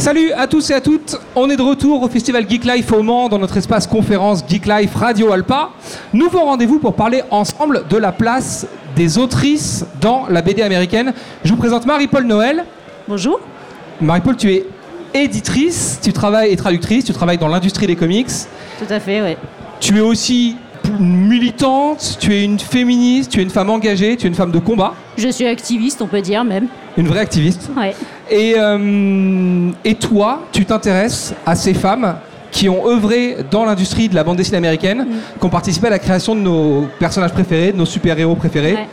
Salut à tous et à toutes, on est de retour au Festival Geek Life au Mans dans notre espace conférence Geek Life Radio Alpa. Nouveau rendez-vous pour parler ensemble de la place des autrices dans la BD américaine. Je vous présente Marie-Paul Noël. Bonjour. Marie-Paul, tu es éditrice, tu travailles et traductrice, tu travailles dans l'industrie des comics. Tout à fait, oui. Tu es aussi militante, tu es une féministe, tu es une femme engagée, tu es une femme de combat. Je suis activiste, on peut dire même. Une vraie activiste. Ouais. Et, euh, et toi, tu t'intéresses à ces femmes qui ont œuvré dans l'industrie de la bande dessinée américaine, qui ont participé à la création de nos personnages préférés, de nos super-héros préférés, Ouais.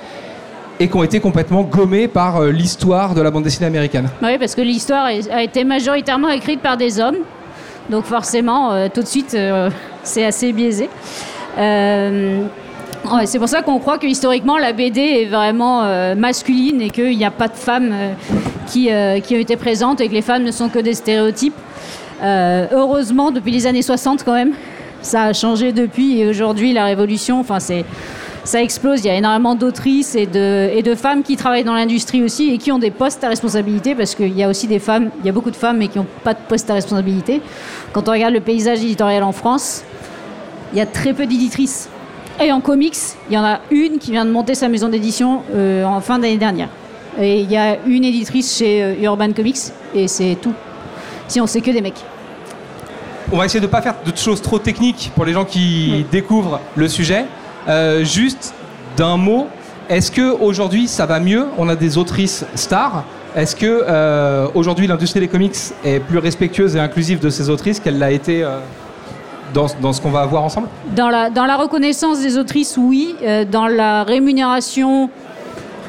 et qui ont été complètement gommés par euh, l'histoire de la bande dessinée américaine. Bah oui, parce que l'histoire a été majoritairement écrite par des hommes. Donc forcément, euh, tout de suite, euh, c'est assez biaisé. Euh, ouais, c'est pour ça qu'on croit que historiquement, la BD est vraiment masculine et qu'il n'y a pas de femmes qui, euh, qui ont été présentes et que les femmes ne sont que des stéréotypes. Euh, heureusement, depuis les années 60 quand même, ça a changé depuis et aujourd'hui, la révolution, enfin c'est... Ça explose, il y a énormément d'autrices et de, et de femmes qui travaillent dans l'industrie aussi et qui ont des postes à responsabilité parce qu'il y a aussi des femmes, il y a beaucoup de femmes mais qui n'ont pas de poste à responsabilité. Quand on regarde le paysage éditorial en France, il y a très peu d'éditrices. Et en comics, il y en a une qui vient de monter sa maison d'édition euh, en fin d'année dernière. Et il y a une éditrice chez euh, Urban Comics et c'est tout. Sinon, c'est que des mecs. On va essayer de ne pas faire de choses trop techniques pour les gens qui découvrent le sujet. Euh, juste d'un mot, est-ce que aujourd'hui ça va mieux? On a des autrices stars. Est-ce que euh, aujourd'hui l'industrie des comics est plus respectueuse et inclusive de ces autrices qu'elle l'a été euh, dans, dans ce qu'on va voir ensemble? Dans la, dans la reconnaissance des autrices, oui. Dans la rémunération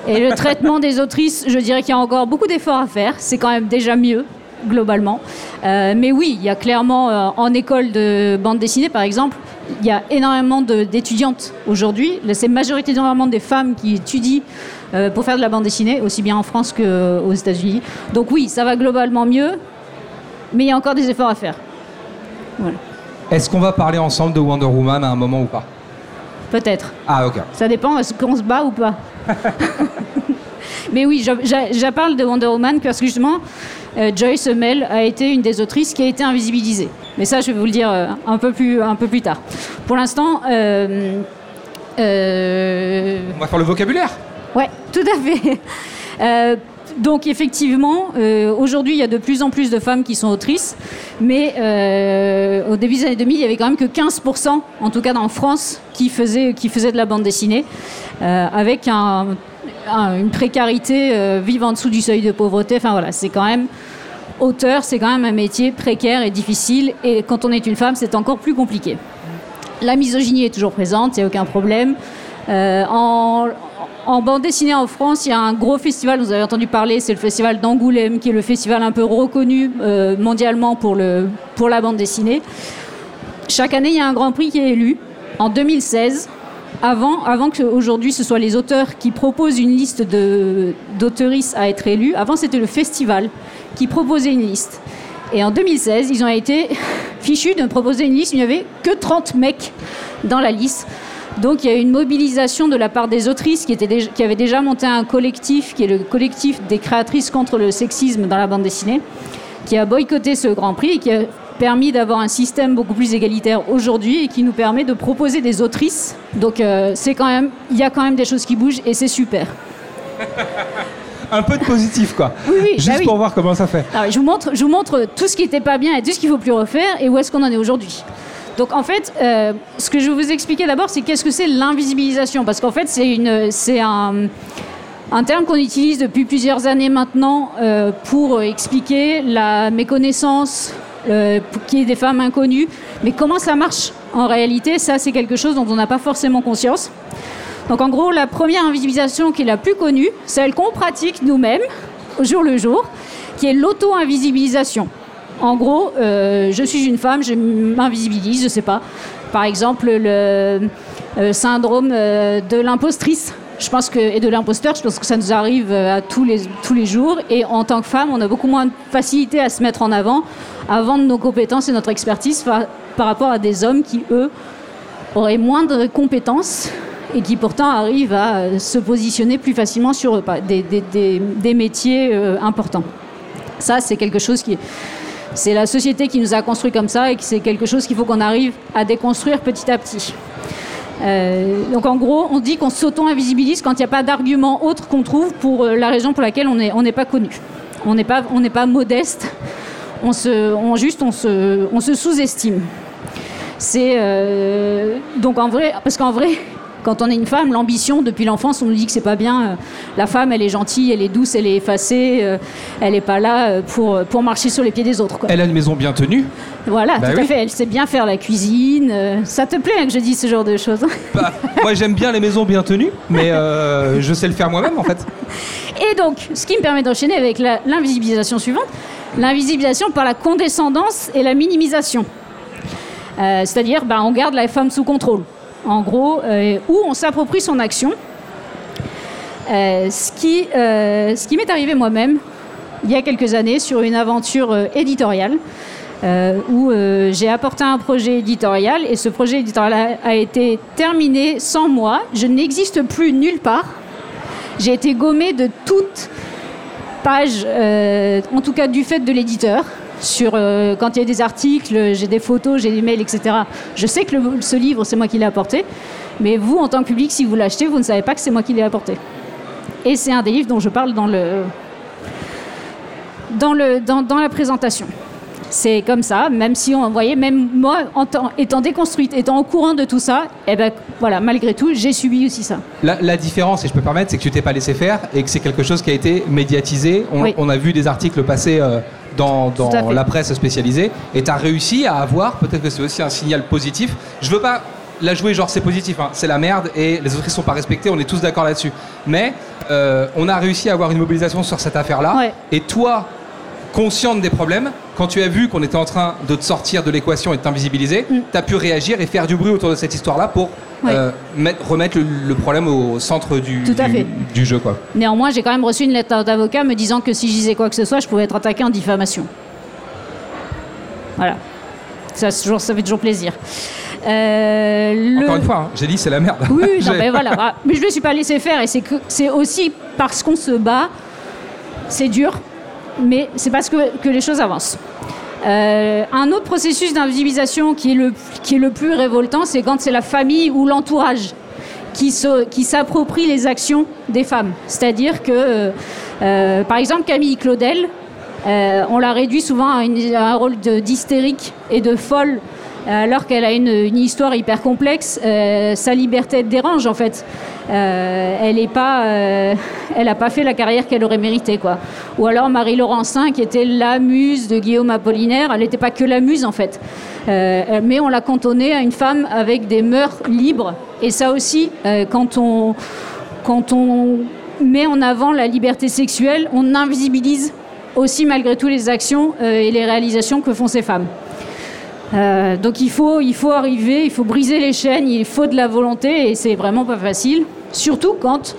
et le traitement des autrices, je dirais qu'il y a encore beaucoup d'efforts à faire. C'est quand même déjà mieux, globalement. Euh, mais oui, il y a clairement, euh, en école de bande dessinée, par exemple, il y a énormément d'étudiantes aujourd'hui. C'est majoritairement des femmes qui étudient euh, pour faire de la bande dessinée, aussi bien en France qu'aux États-Unis. Donc oui, ça va globalement mieux, mais il y a encore des efforts à faire. Est-ce qu'on va parler ensemble de Wonder Woman à un moment ou pas? Peut-être. Ah ok. Ça dépend, est-ce qu'on se bat ou pas Mais oui, je, je- je parle de Wonder Woman parce que justement, euh, Joyce Mel a été une des autrices qui a été invisibilisée. Mais ça, je vais vous le dire euh, un, peu plus, un peu plus tard. Pour l'instant, euh, euh, On va faire le vocabulaire. Ouais, tout à fait. Donc effectivement, euh, aujourd'hui, il y a de plus en plus de femmes qui sont autrices, mais euh, au début des années 2000, il y avait quand même que 15%, en tout cas en France, qui faisaient, qui faisaient de la bande dessinée, euh, avec un- un- une précarité vivant en dessous du seuil de pauvreté. Enfin voilà, c'est quand même auteur, c'est quand même un métier précaire et difficile, et quand on est une femme, c'est encore plus compliqué. La misogynie est toujours présente, il n'y a aucun problème. En, en bande dessinée en France, il y a un gros festival, vous avez entendu parler, c'est le festival d'Angoulême, qui est le festival un peu reconnu euh, mondialement pour, la bande dessinée. Chaque année, il y a un grand prix qui est élu. En 2016, avant, avant qu'aujourd'hui ce soit les auteurs qui proposent une liste d'auteuristes à être élus, avant c'était le festival qui proposait une liste. Et en 2016, ils ont été fichus de proposer une liste, il n'y avait que 30 mecs dans la liste. Donc il y a eu une mobilisation de la part des autrices qui, étaient déjà- qui avaient déjà monté un collectif, qui est le collectif des créatrices contre le sexisme dans la bande dessinée, qui a boycotté ce Grand Prix et qui a permis d'avoir un système beaucoup plus égalitaire aujourd'hui et qui nous permet de proposer des autrices. Donc euh, c'est quand même, il y a quand même des choses qui bougent et c'est super. Un peu de positif quoi. Oui, oui, Juste bah oui. pour voir comment ça fait. Alors, je, vous montre, je vous montre tout ce qui n'était pas bien et tout ce qu'il ne faut plus refaire et où est-ce qu'on en est aujourd'hui. Donc en fait, euh, ce que je vais vous expliquer d'abord, c'est qu'est-ce que c'est l'invisibilisation? Parce qu'en fait, c'est un, terme qu'on utilise depuis plusieurs années maintenant euh, pour expliquer la méconnaissance euh, qui est des femmes inconnues. Mais comment ça marche en réalité? Ça, c'est quelque chose dont on n'a pas forcément conscience. Donc en gros, la première invisibilisation qui est la plus connue, celle qu'on pratique nous-mêmes au jour le jour, qui est l'auto-invisibilisation. En gros, euh, je suis une femme, je m'invisibilise, je sais pas. Par exemple, le euh, syndrome euh, de l'impostrice. Je pense que, et de l'imposteur, je pense que ça nous arrive tous les, jours. Et en tant que femme, on a beaucoup moins de facilité à se mettre en avant, à vendre nos compétences et notre expertise par, rapport à des hommes qui, eux, auraient moins de compétences et qui pourtant arrivent à se positionner plus facilement sur des, métiers importants. Ça, c'est quelque chose qui C'est la société qui nous a construit comme ça et que c'est quelque chose qu'il faut qu'on arrive à déconstruire petit à petit. Euh, donc en gros, on dit qu'on s'auto-invisibilise quand il n'y a pas d'argument autre qu'on trouve pour euh, la raison pour laquelle on n'est pas connu. On n'est pas, on pas modeste, on se, on, juste on se, on se sous-estime. C'est euh, donc en vrai, parce qu'en vrai, quand on est une femme, l'ambition, depuis l'enfance, on nous dit que c'est pas bien. Euh, la femme, elle est gentille, elle est douce, elle est effacée, euh, elle n'est pas là euh, pour, pour marcher sur les pieds des autres. Elle a une maison bien tenue. Voilà, bah tout à fait. Elle sait bien faire la cuisine. ça te plaît hein, que je dise ce genre de choses bah, Moi, j'aime bien les maisons bien tenues, mais je sais le faire moi-même, en fait. Et donc, ce qui me permet d'enchaîner avec l'invisibilisation suivante, l'invisibilisation par la condescendance et la minimisation. C'est-à-dire, bah, on garde la femme sous contrôle en gros, euh, où on s'approprie son action. Euh, ce qui, euh, ce qui m'est arrivé moi-même il y a quelques années sur une aventure éditoriale. où j'ai apporté un projet éditorial et ce projet éditorial a, été terminé sans moi. Je n'existe plus nulle part. J'ai été gommée de toute page, en tout cas du fait de l'éditeur sur euh, quand il y a des articles, j'ai des photos, j'ai des mails, etc. Je sais que ce livre, c'est moi qui l'ai apporté, mais vous, en tant que public, si vous l'achetez, vous ne savez pas que c'est moi qui l'ai apporté. Et c'est un des livres dont je parle dans, le, dans, le, dans, dans la présentation. C'est comme ça, même si on voyait, même moi, en étant déconstruite, étant au courant de tout ça, et eh ben voilà, malgré tout, j'ai subi aussi ça. La, différence, et je peux permettre, c'est que tu t'es pas laissé faire et que c'est quelque chose qui a été médiatisé. On, a vu des articles passer. Euh, dans, la presse spécialisée et tu as réussi à avoir, peut-être que c'est aussi un signal positif. Je veux pas la jouer genre c'est positif, hein. c'est la merde et les autres sont pas respectés, on est tous d'accord là-dessus. Mais euh, on a réussi à avoir une mobilisation sur cette affaire-là. Et toi, consciente des problèmes, quand tu as vu qu'on était en train de te sortir de l'équation et de t'invisibiliser, mm. tu as pu réagir et faire du bruit autour de cette histoire-là pour euh, remettre le, problème au centre du, du, jeu. Quoi. Néanmoins, j'ai quand même reçu une lettre d'avocat me disant que si je disais quoi que ce soit, je pouvais être attaqué en diffamation. Voilà. Ça, toujours, ça fait toujours plaisir. Euh, Encore une fois, hein, j'ai dit c'est la merde. Oui, mais voilà. Mais je ne me suis pas laissé faire et c'est aussi parce qu'on se bat, c'est dur, mais c'est parce que, que, les choses avancent. Euh, un autre processus d'invisibilisation qui, est le, qui est le plus révoltant, c'est quand c'est la famille ou l'entourage qui, qui s'approprie les actions des femmes. C'est-à-dire que, euh, euh, par exemple, Camille Claudel, on l'a réduit souvent à, un rôle d'hystérique et de folle alors qu'elle a une, histoire hyper complexe, sa liberté dérange en fait. Euh, elle n'a pas, euh, fait la carrière qu'elle aurait méritée. Quoi. Ou alors Marie Laurencin, qui était la muse de Guillaume Apollinaire, elle n'était pas que la muse en fait. Euh, mais on l'a cantonnée à une femme avec des mœurs libres. Et ça aussi, quand, on, quand on met en avant la liberté sexuelle, on invisibilise aussi malgré tout les actions et les réalisations que font ces femmes. Donc il faut, il faut arriver, il faut briser les chaînes, il faut de la volonté et c'est vraiment pas facile. Surtout quand,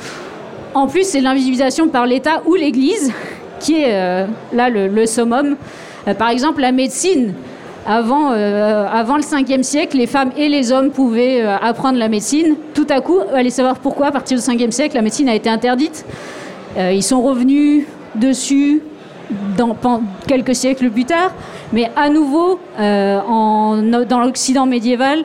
en plus, c'est l'invisibilisation par l'État ou l'Église qui est euh, là le, summum. Euh, par exemple, la médecine. Avant, euh, avant le 5e siècle, les femmes et les hommes pouvaient apprendre la médecine. Tout à coup, allez savoir pourquoi, à partir du 5e siècle, la médecine a été interdite. ils sont revenus dessus quelques siècles plus tard. Mais à nouveau, en, dans l'Occident médiéval,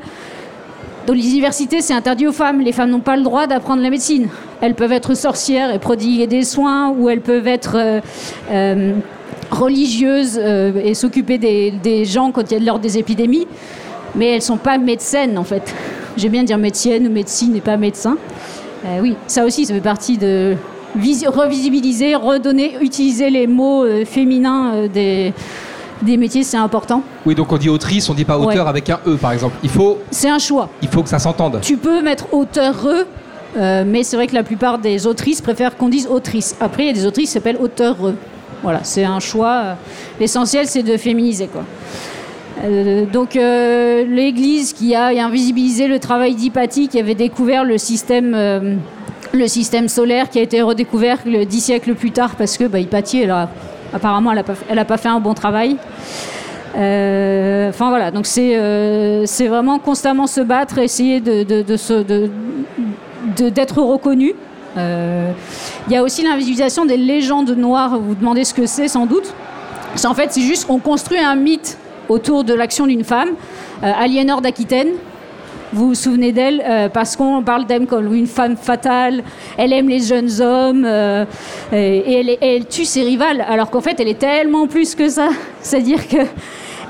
dans les universités, c'est interdit aux femmes. Les femmes n'ont pas le droit d'apprendre la médecine. Elles peuvent être sorcières et prodiguer des soins, ou elles peuvent être euh, euh, religieuses euh, et s'occuper des, gens quand il y a lors des épidémies. Mais elles ne sont pas médecines, en fait. J'aime bien dire médecine ou médecine et pas médecin. oui, ça aussi, ça fait partie de revisibiliser, redonner, utiliser les mots féminins des des métiers, c'est important. Oui, donc on dit autrice, on dit pas auteur avec un E, par exemple. Il faut. C'est un choix. Il faut que ça s'entende. Tu peux mettre auteur E, euh, mais c'est vrai que la plupart des autrices préfèrent qu'on dise autrice. Après, il y a des autrices qui s'appellent auteur E. Voilà, c'est un choix. L'essentiel, c'est de féminiser, quoi. Euh, donc euh, l'Église qui a invisibilisé le travail d'Hypatie, qui avait découvert le système, le système solaire, qui a été redécouvert dix siècles plus tard parce que bah, apparemment, elle n'a pas, pas, fait un bon travail. Euh, voilà, donc euh, c'est vraiment constamment se battre, essayer de, de, de, d'être reconnu. Euh, il y a aussi l'invisibilisation des légendes noires. Vous vous demandez ce que c'est sans doute. En fait, c'est juste, on construit un mythe autour de l'action d'une femme. Aliénor d'Aquitaine, vous vous souvenez d'elle euh, parce qu'on parle d'elle comme une femme fatale, elle aime les jeunes hommes euh, et, elle, tue ses rivales, alors qu'en fait elle est tellement plus que ça. C'est-à-dire que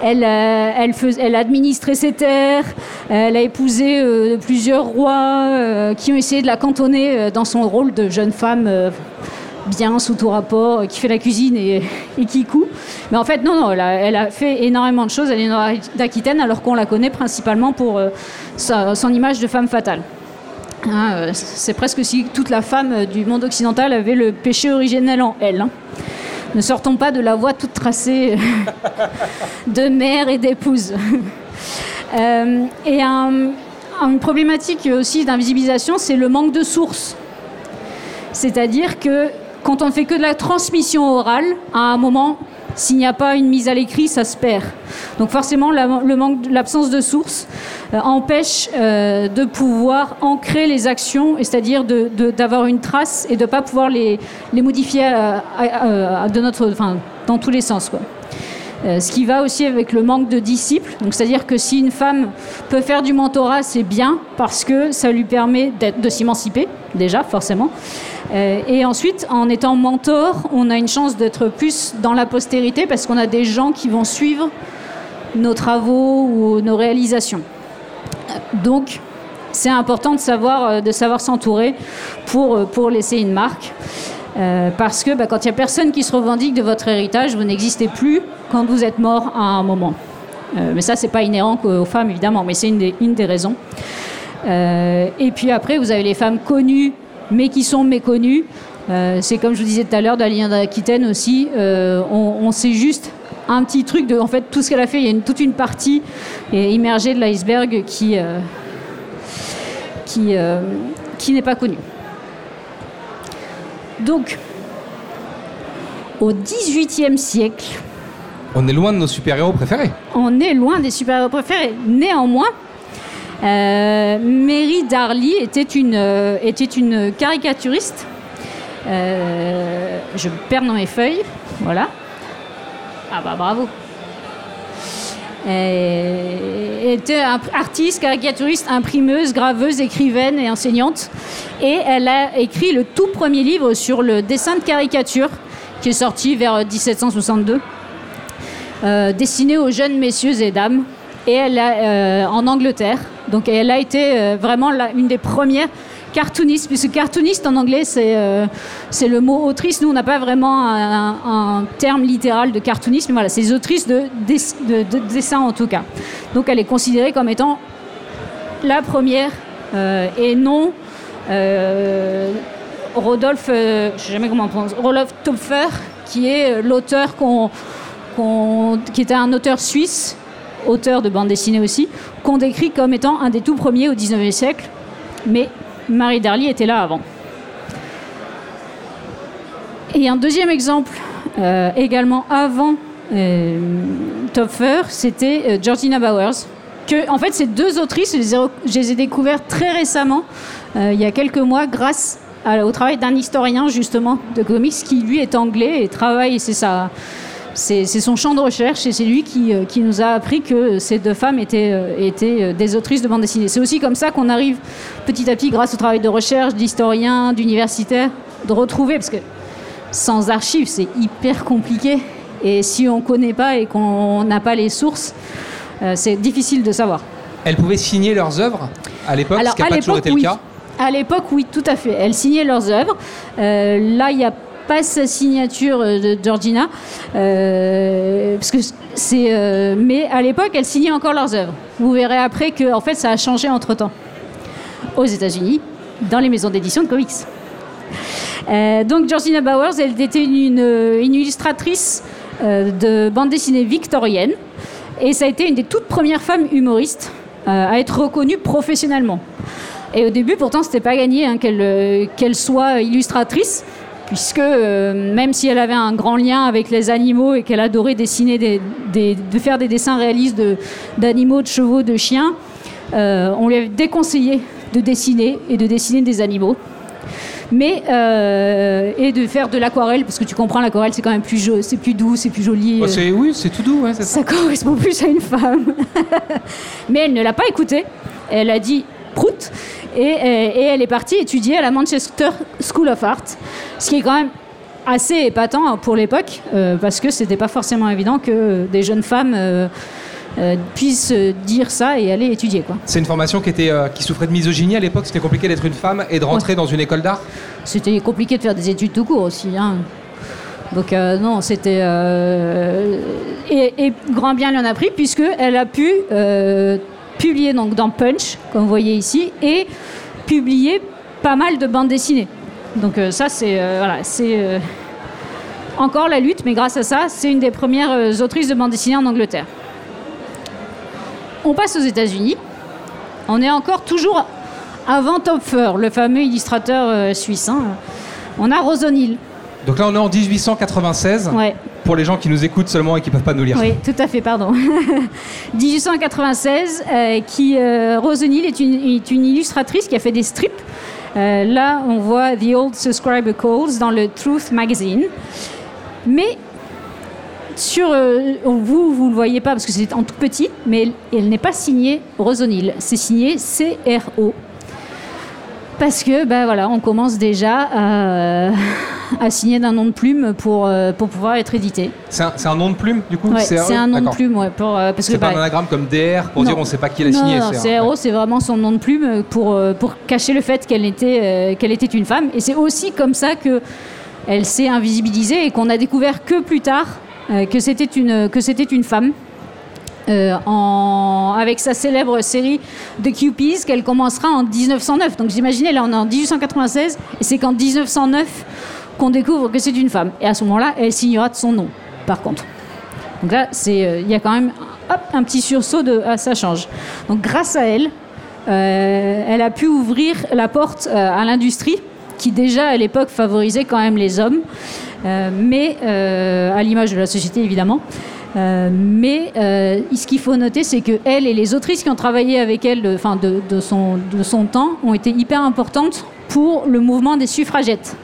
elle, euh, elle, elle, a administré ses terres, elle a épousé euh, plusieurs rois qui ont essayé de la cantonner dans son rôle de jeune femme bien sous tout rapport, qui fait la cuisine et, qui coud. Mais en fait, non, non, elle a, fait énormément de choses, elle est d'Aquitaine, alors qu'on la connaît principalement pour sa, son image de femme fatale. Hein, c'est presque si toute la femme du monde occidental avait le péché originel en elle. Hein. Ne sortons pas de la voie toute tracée de mère et d'épouse. Euh, et un, une problématique aussi d'invisibilisation, c'est le manque de sources. C'est-à-dire que quand on ne fait que de la transmission orale, à un moment, s'il n'y a pas une mise à l'écrit, ça se perd. Donc forcément, l'absence de source euh, empêche euh, de pouvoir ancrer les actions, c'est-à-dire d'avoir une trace et de ne pas pouvoir les, modifier enfin, dans tous les sens. Euh, ce qui va aussi avec le manque de disciples. C'est-à-dire que si une femme peut faire du mentorat, c'est bien parce que ça lui permet de s'émanciper, déjà, forcément. Euh, et ensuite, en étant mentor, on a une chance d'être plus dans la postérité parce qu'on a des gens qui vont suivre nos travaux ou nos réalisations. Donc, c'est important de savoir, euh, de savoir s'entourer pour, pour laisser une marque. Euh, parce que bah, quand il n'y a personne qui se revendique de votre héritage, vous n'existez plus quand vous êtes mort à un moment. Euh, mais ça, c'est pas inhérent aux femmes, évidemment, mais c'est une, des, raisons. Euh, et puis après, vous avez les femmes connues, mais qui sont méconnues. C'est comme je vous disais tout à l'heure, d'Alien d'Aquitaine aussi. On, sait juste un petit truc de en fait tout ce qu'elle a fait. Il y a toute une partie immergée de l'iceberg qui, qui n'est pas connue. Donc, au XVIIIe siècle. On est loin de nos super-héros préférés. On est loin des super-héros préférés. Néanmoins, euh, Mary Darley était une, euh, était une caricaturiste. Euh, je perds dans mes feuilles. Voilà. Ah bah bravo. Elle était artiste, caricaturiste, imprimeuse, graveuse, écrivaine et enseignante. Et elle a écrit le tout premier livre sur le dessin de caricature, qui est sorti vers 1762, euh, destiné aux jeunes messieurs et dames. Et elle euh, en Angleterre. Donc elle a été euh, vraiment la, une des premières cartooniste, puisque cartooniste en anglais, c'est euh, le mot autrice. Nous, on n'a pas vraiment un, terme littéral de cartooniste, mais voilà, c'est des autrices de, de, en tout cas. Donc elle est considérée comme étant la première euh, et non euh, Rodolphe, euh, je sais jamais comment on prononce, Rodolphe Topfer, qui est l'auteur qu'on, qu qui était un auteur suisse, auteur de bande dessinée aussi, qu'on décrit comme étant un des tout premiers au 19e siècle, mais Marie Darly était là avant. Et un deuxième exemple, euh, également avant euh, Topfer, c'était euh, Georgina Bowers. Que, en fait, ces deux autrices, je les ai, découvertes très récemment, euh, il y a quelques mois, grâce au travail d'un historien justement de comics qui lui est anglais et travaille, c'est ça c'est son champ de recherche et c'est lui qui, euh, qui, nous a appris que ces deux femmes étaient, euh, étaient des autrices de bande dessinée. C'est aussi comme ça qu'on arrive petit à petit, grâce au travail de recherche d'historiens, d'universitaires, de retrouver, parce que sans archives, c'est hyper compliqué. Et si on ne connaît pas et qu'on n'a pas les sources, euh, c'est difficile de savoir. Elles pouvaient signer leurs œuvres à l'époque, ce qui n'a pas toujours été oui. le cas? À l'époque, oui, tout à fait. Elles signaient leurs œuvres. Euh, là, il y a pas sa signature de Georgina, euh. Euh, mais à l'époque, elles signaient encore leurs œuvres. Vous verrez après que, en fait, ça a changé entre temps. Aux États-Unis, dans les maisons d'édition de comics. Euh, donc Georgina Bowers, elle était une, illustratrice euh, de bande dessinée victorienne, et ça a été une des toutes premières femmes humoristes euh, à être reconnue professionnellement. Et au début, pourtant, c'était pas gagné hein, qu'elle qu soit illustratrice puisque euh, même si elle avait un grand lien avec les animaux et qu'elle adorait dessiner des, des, de faire des dessins réalistes d'animaux, de, de, chevaux, de chiens, euh, on lui avait déconseillé de dessiner et de dessiner des animaux. Mais euh, et de faire de l'aquarelle parce que tu comprends l'aquarelle c'est quand même plus c'est plus doux, c'est plus joli. Oh, oui, c'est tout doux. ouais, ça. ça correspond plus à une femme. Mais elle ne l'a pas écouté. Elle a dit prout. Et, et elle est partie étudier à la Manchester School of Art. Ce qui est quand même assez épatant pour l'époque, euh, parce que c'était pas forcément évident que des jeunes femmes euh, euh, puissent dire ça et aller étudier. Quoi. C'est une formation qui, était, euh, qui souffrait de misogynie à l'époque. C'était compliqué d'être une femme et de rentrer dans une école d'art. C'était compliqué de faire des études tout court aussi. hein. Donc euh, non, c'était... et, et grand bien lui en a pris, puisqu'elle a pu publier donc, dans Punch, comme vous voyez ici, et publier pas mal de bandes dessinées. Donc euh, ça, c'est... euh, voilà, c'est... euh, encore la lutte, mais grâce à ça, c'est une des premières autrices de bande dessinée en Angleterre. On passe aux États-Unis. On est encore toujours avant Topfer, le fameux illustrateur euh, suisse. hein. On a Rose O'Neill. Donc là, on est en 1896. Ouais, Pour les gens qui nous écoutent seulement et qui ne peuvent pas nous lire. oui, tout à fait, pardon. 1896, euh, qui, euh, Rose O'Neill est une, est une illustratrice qui a fait des strips. Euh, là, on voit The Old Subscriber Calls dans le Truth Magazine. Mais sur euh, vous, vous le voyez pas parce que c'est en tout petit, mais elle, n'est pas signée Rose O'Neill. C'est signé CRO. Parce que, ben voilà, on commence déjà à, à signer d'un nom de plume pour, euh, pour pouvoir être édité. C'est un, nom de plume, du coup Ouais, CRE c'est un nom de plume, ouais, pour, euh, parce que C'est pas bah, un anagramme comme DR pour Non. dire on ne sait pas qui l'a signé. non, c'est un- CRO, c'est vraiment son nom de plume pour, euh, pour cacher le fait qu'elle était, euh, qu'elle était une femme. Et c'est aussi comme ça que elle s'est invisibilisée et qu'on a découvert que plus tard euh, que c'était une, que c'était une femme. Euh, avec sa célèbre série de Cupies qu'elle commencera en 1909. Donc j'imaginais, là on est en 1896 et c'est qu'en 1909 qu'on découvre que c'est une femme. Et à ce moment-là, elle signera de son nom, par contre. Donc là, euh, il y a quand même un petit sursaut de ah, ça change. Donc grâce à elle, euh, elle a pu ouvrir la porte à l'industrie qui déjà à l'époque favorisait quand même les hommes, mais à l'image de la société évidemment. Euh, mais euh, ce qu'il faut noter, c'est que elle et les autrices qui ont travaillé avec elle, de, enfin de, de son, de son temps, ont été hyper importantes pour le mouvement des suffragettes.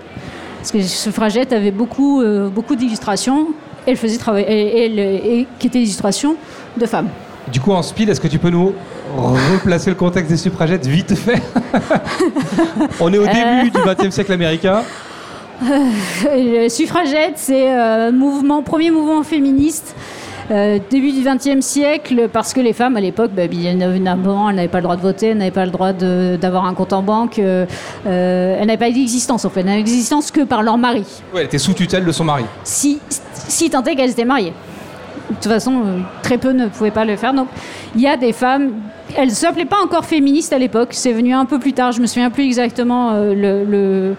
Parce que les suffragettes avaient beaucoup, euh, beaucoup d'illustrations. Elles faisaient travailler, et, qui étaient des illustrations de femmes. Du coup, en speed, est-ce que tu peux nous replacer le contexte des suffragettes vite fait? On est au début du XXe siècle américain. Le suffragette, c'est mouvement, premier mouvement féministe. Euh, début du XXe siècle, parce que les femmes à l'époque, bah, bien évidemment, elles n'avaient pas le droit de voter, elles n'avaient pas le droit d'avoir un compte en banque, euh, euh, elles n'avaient pas d'existence en fait, elles n'avaient d'existence que par leur mari, Ouais, elle était sous tutelle de son mari. si, si tant est qu'elles étaient mariées. De toute façon, très peu ne pouvaient pas le faire. Donc, il y a des femmes. Elles ne s'appelaient pas encore féministes à l'époque. C'est venu un peu plus tard. Je me souviens plus exactement euh,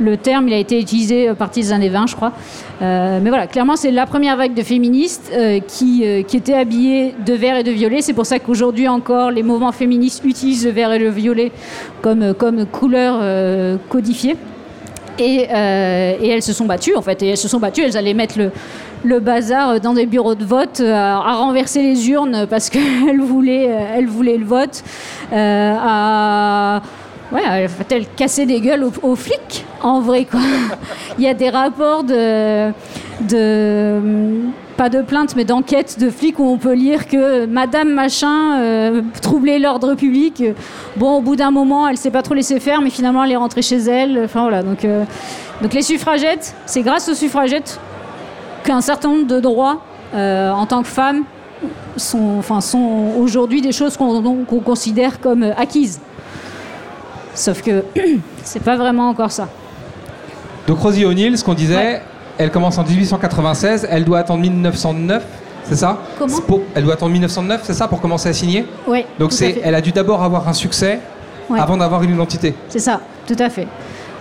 le, terme. Il a été utilisé à partir des années 20, je crois. Euh, mais voilà, clairement, c'est la première vague de féministes euh, qui, euh, qui étaient habillées de vert et de violet. C'est pour ça qu'aujourd'hui encore, les mouvements féministes utilisent le vert et le violet comme, comme couleur euh, codifiée. Et, euh, et elles se sont battues, en fait. Et elles se sont battues, elles allaient mettre le, bazar dans des bureaux de vote, euh, à, renverser les urnes parce qu'elles voulaient, euh, voulaient le vote, à. Ouais, elles cassaient des gueules aux, flics, en vrai, quoi. Il y a des rapports de pas de plainte, mais d'enquête de flics où on peut lire que Madame Machin euh, troublait l'ordre public. Bon, au bout d'un moment, elle s'est pas trop laissée faire, mais finalement, elle est rentrée chez elle. Enfin voilà. Donc, euh, donc les suffragettes, c'est grâce aux suffragettes qu'un certain nombre de droits euh, en tant que femme sont, enfin, sont aujourd'hui des choses qu'on considère comme acquises. Sauf que c'est pas vraiment encore ça. Donc Rosie O'Neill, ce qu'on disait, Ouais. Elle commence en 1896, elle doit attendre 1909, c'est ça Comment pour- Elle doit attendre 1909, c'est ça, pour commencer à signer Oui. Donc c'est, elle a dû d'abord avoir un succès Ouais. avant d'avoir une identité. C'est ça, tout à fait.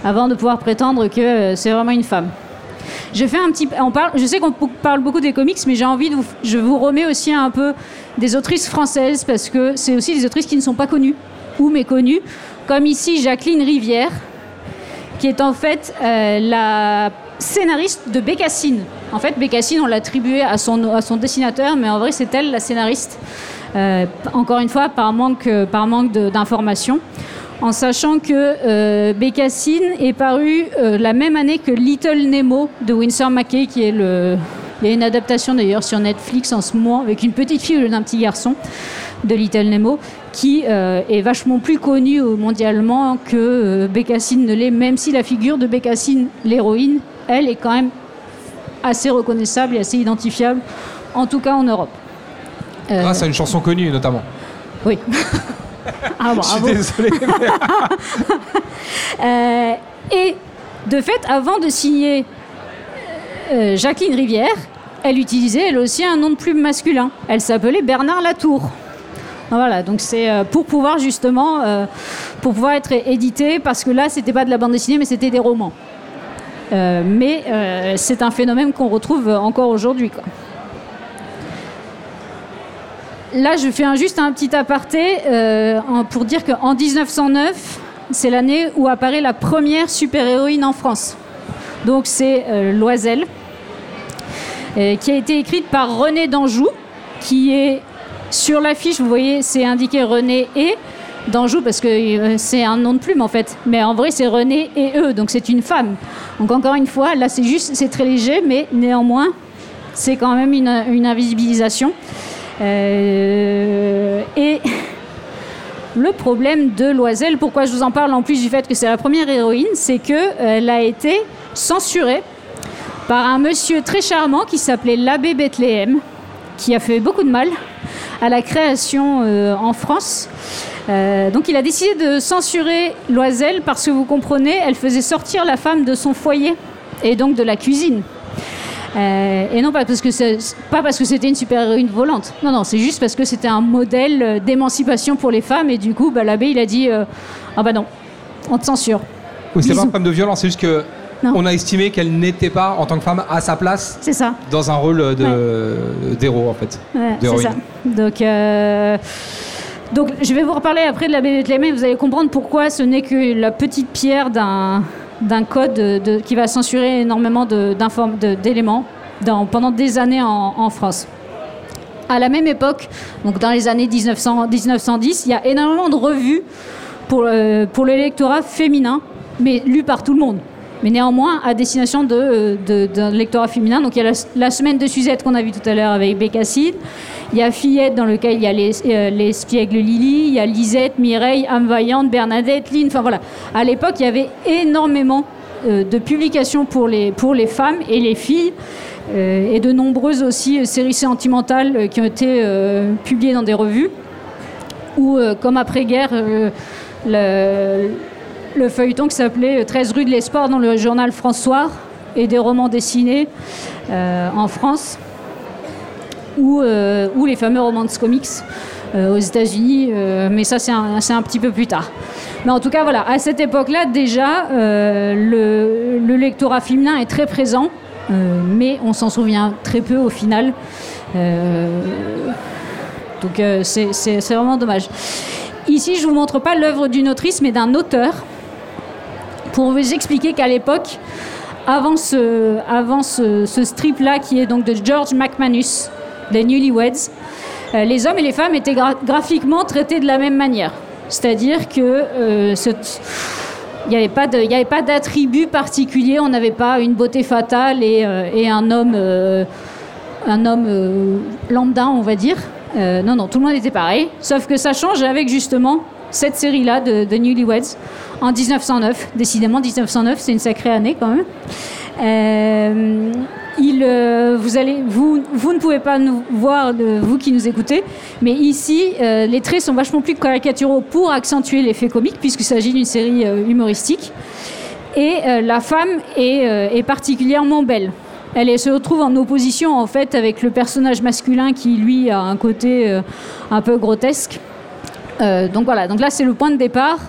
Avant de pouvoir prétendre que euh, c'est vraiment une femme. Je fais un petit, on parle, je sais qu'on parle beaucoup des comics, mais j'ai envie de vous, je vous remets aussi un peu des autrices françaises parce que c'est aussi des autrices qui ne sont pas connues ou méconnues, comme ici Jacqueline Rivière, qui est en fait euh, la scénariste de Bécassine. En fait, Bécassine, on l'a attribué à son, dessinateur, mais en vrai, c'est elle la scénariste. Euh, encore une fois, par manque, par d'informations. en sachant que euh, Bécassine est paru euh, la même année que Little Nemo de Winsor McKay, qui est. Il y a une adaptation d'ailleurs sur Netflix en ce moment avec une petite fille d'un petit garçon de Little Nemo qui euh, est vachement plus connu mondialement que euh, Bécassine ne l'est, même si la figure de Bécassine, l'héroïne, elle est quand même assez reconnaissable et assez identifiable, en tout cas en Europe. Euh, Grâce à une chanson connue notamment. Oui. ah, Je suis désolé. euh, et de fait, avant de signer euh, Jacqueline Rivière, elle utilisait elle aussi un nom de plume masculin. Elle s'appelait Bernard Latour. Voilà, donc c'est euh, pour pouvoir justement, euh, pour pouvoir être édité, parce que là, c'était pas de la bande dessinée, mais c'était des romans. Euh, mais c'est un phénomène qu'on retrouve encore aujourd'hui. Là, je fais juste un petit aparté pour dire qu'en 1909, c'est l'année où apparaît la première super-héroïne en France. Donc c'est Loisel, qui a été écrite par René d'Anjou, qui est sur l'affiche, vous voyez, c'est indiqué René et d'Anjou parce que euh, c'est un nom de plume en fait. Mais en vrai, c'est René et eux, donc c'est une femme. Donc encore une fois, là c'est juste, c'est très léger, mais néanmoins, c'est quand même une, invisibilisation. Euh, et le problème de Loisel, pourquoi je vous en parle en plus du fait que c'est la première héroïne, c'est qu'elle a été censurée par un monsieur très charmant qui s'appelait l'abbé Bethléem, qui a fait beaucoup de mal à la création euh, en France. Euh, donc il a décidé de censurer Loisel parce que vous comprenez, elle faisait sortir la femme de son foyer et donc de la cuisine. Euh, et non pas parce que pas parce que c'était une super héroïne volante. Non non, c'est juste parce que c'était un modèle d'émancipation pour les femmes et du coup, bah, l'abbé il a dit ah bah non, on te censure. Oui, c'est pas un problème de violence, c'est juste que on a estimé qu'elle n'était pas, en tant que femme, à sa place ça. dans un rôle d'héros, en fait. c'est ça. Donc, euh, donc, je vais vous reparler après de la BD de vous allez comprendre pourquoi ce n'est que la petite pierre d'un d'un code de, qui va censurer énormément d'éléments pendant des années en, en, France. À la même époque, donc dans les années 1900, 1910, il y a énormément de revues pour, euh, pour l'électorat féminin, mais lues par tout le monde mais néanmoins à destination d'un lectorat féminin. Donc il y a la, semaine de Suzette qu'on a vu tout à l'heure avec Bécassine, il y a Fillette dans lequel il y a les, euh, les Spiègles Lily, il y a Lisette, Mireille, Âme Vaillante, Bernadette, Lynn, enfin voilà. À l'époque, il y avait énormément euh, de publications pour les, pour les femmes et les filles. Euh, et de nombreuses aussi séries sentimentales qui ont été publiées dans des revues, ou comme après-guerre, le feuilleton qui s'appelait 13 rue de l'Espoir dans le journal François et des romans dessinés euh, en France ou, euh, ou, les fameux romans comics euh, aux États-Unis, mais ça c'est un, un, petit peu plus tard. Mais en tout cas, voilà, à cette époque-là, déjà, le, le, lectorat féminin est très présent, mais on s'en souvient très peu au final. donc c'est vraiment dommage. Ici, je ne vous montre pas l'œuvre d'une autrice, mais d'un auteur pour vous expliquer qu'à l'époque, avant ce, strip-là, qui est donc de George McManus, des Newlyweds, euh, les hommes et les femmes étaient graphiquement traités de la même manière. C'est-à-dire que euh, n'y avait pas d'attribut particulier, on n'avait pas une beauté fatale et, euh, un homme, un homme lambda, on va dire. non, non, tout le monde était pareil. Sauf que ça change avec justement cette série-là de, de, Newlyweds en 1909. Décidément, 1909, c'est une sacrée année quand même. Euh, euh, vous, ne pouvez pas nous voir, vous qui nous écoutez, mais ici, euh, les traits sont vachement plus caricaturaux pour accentuer l'effet comique, puisqu'il s'agit d'une série humoristique. Et la femme est, particulièrement belle. Elle se retrouve en opposition en fait avec le personnage masculin qui lui a un côté un peu grotesque. Euh, donc voilà, donc là c'est le point de départ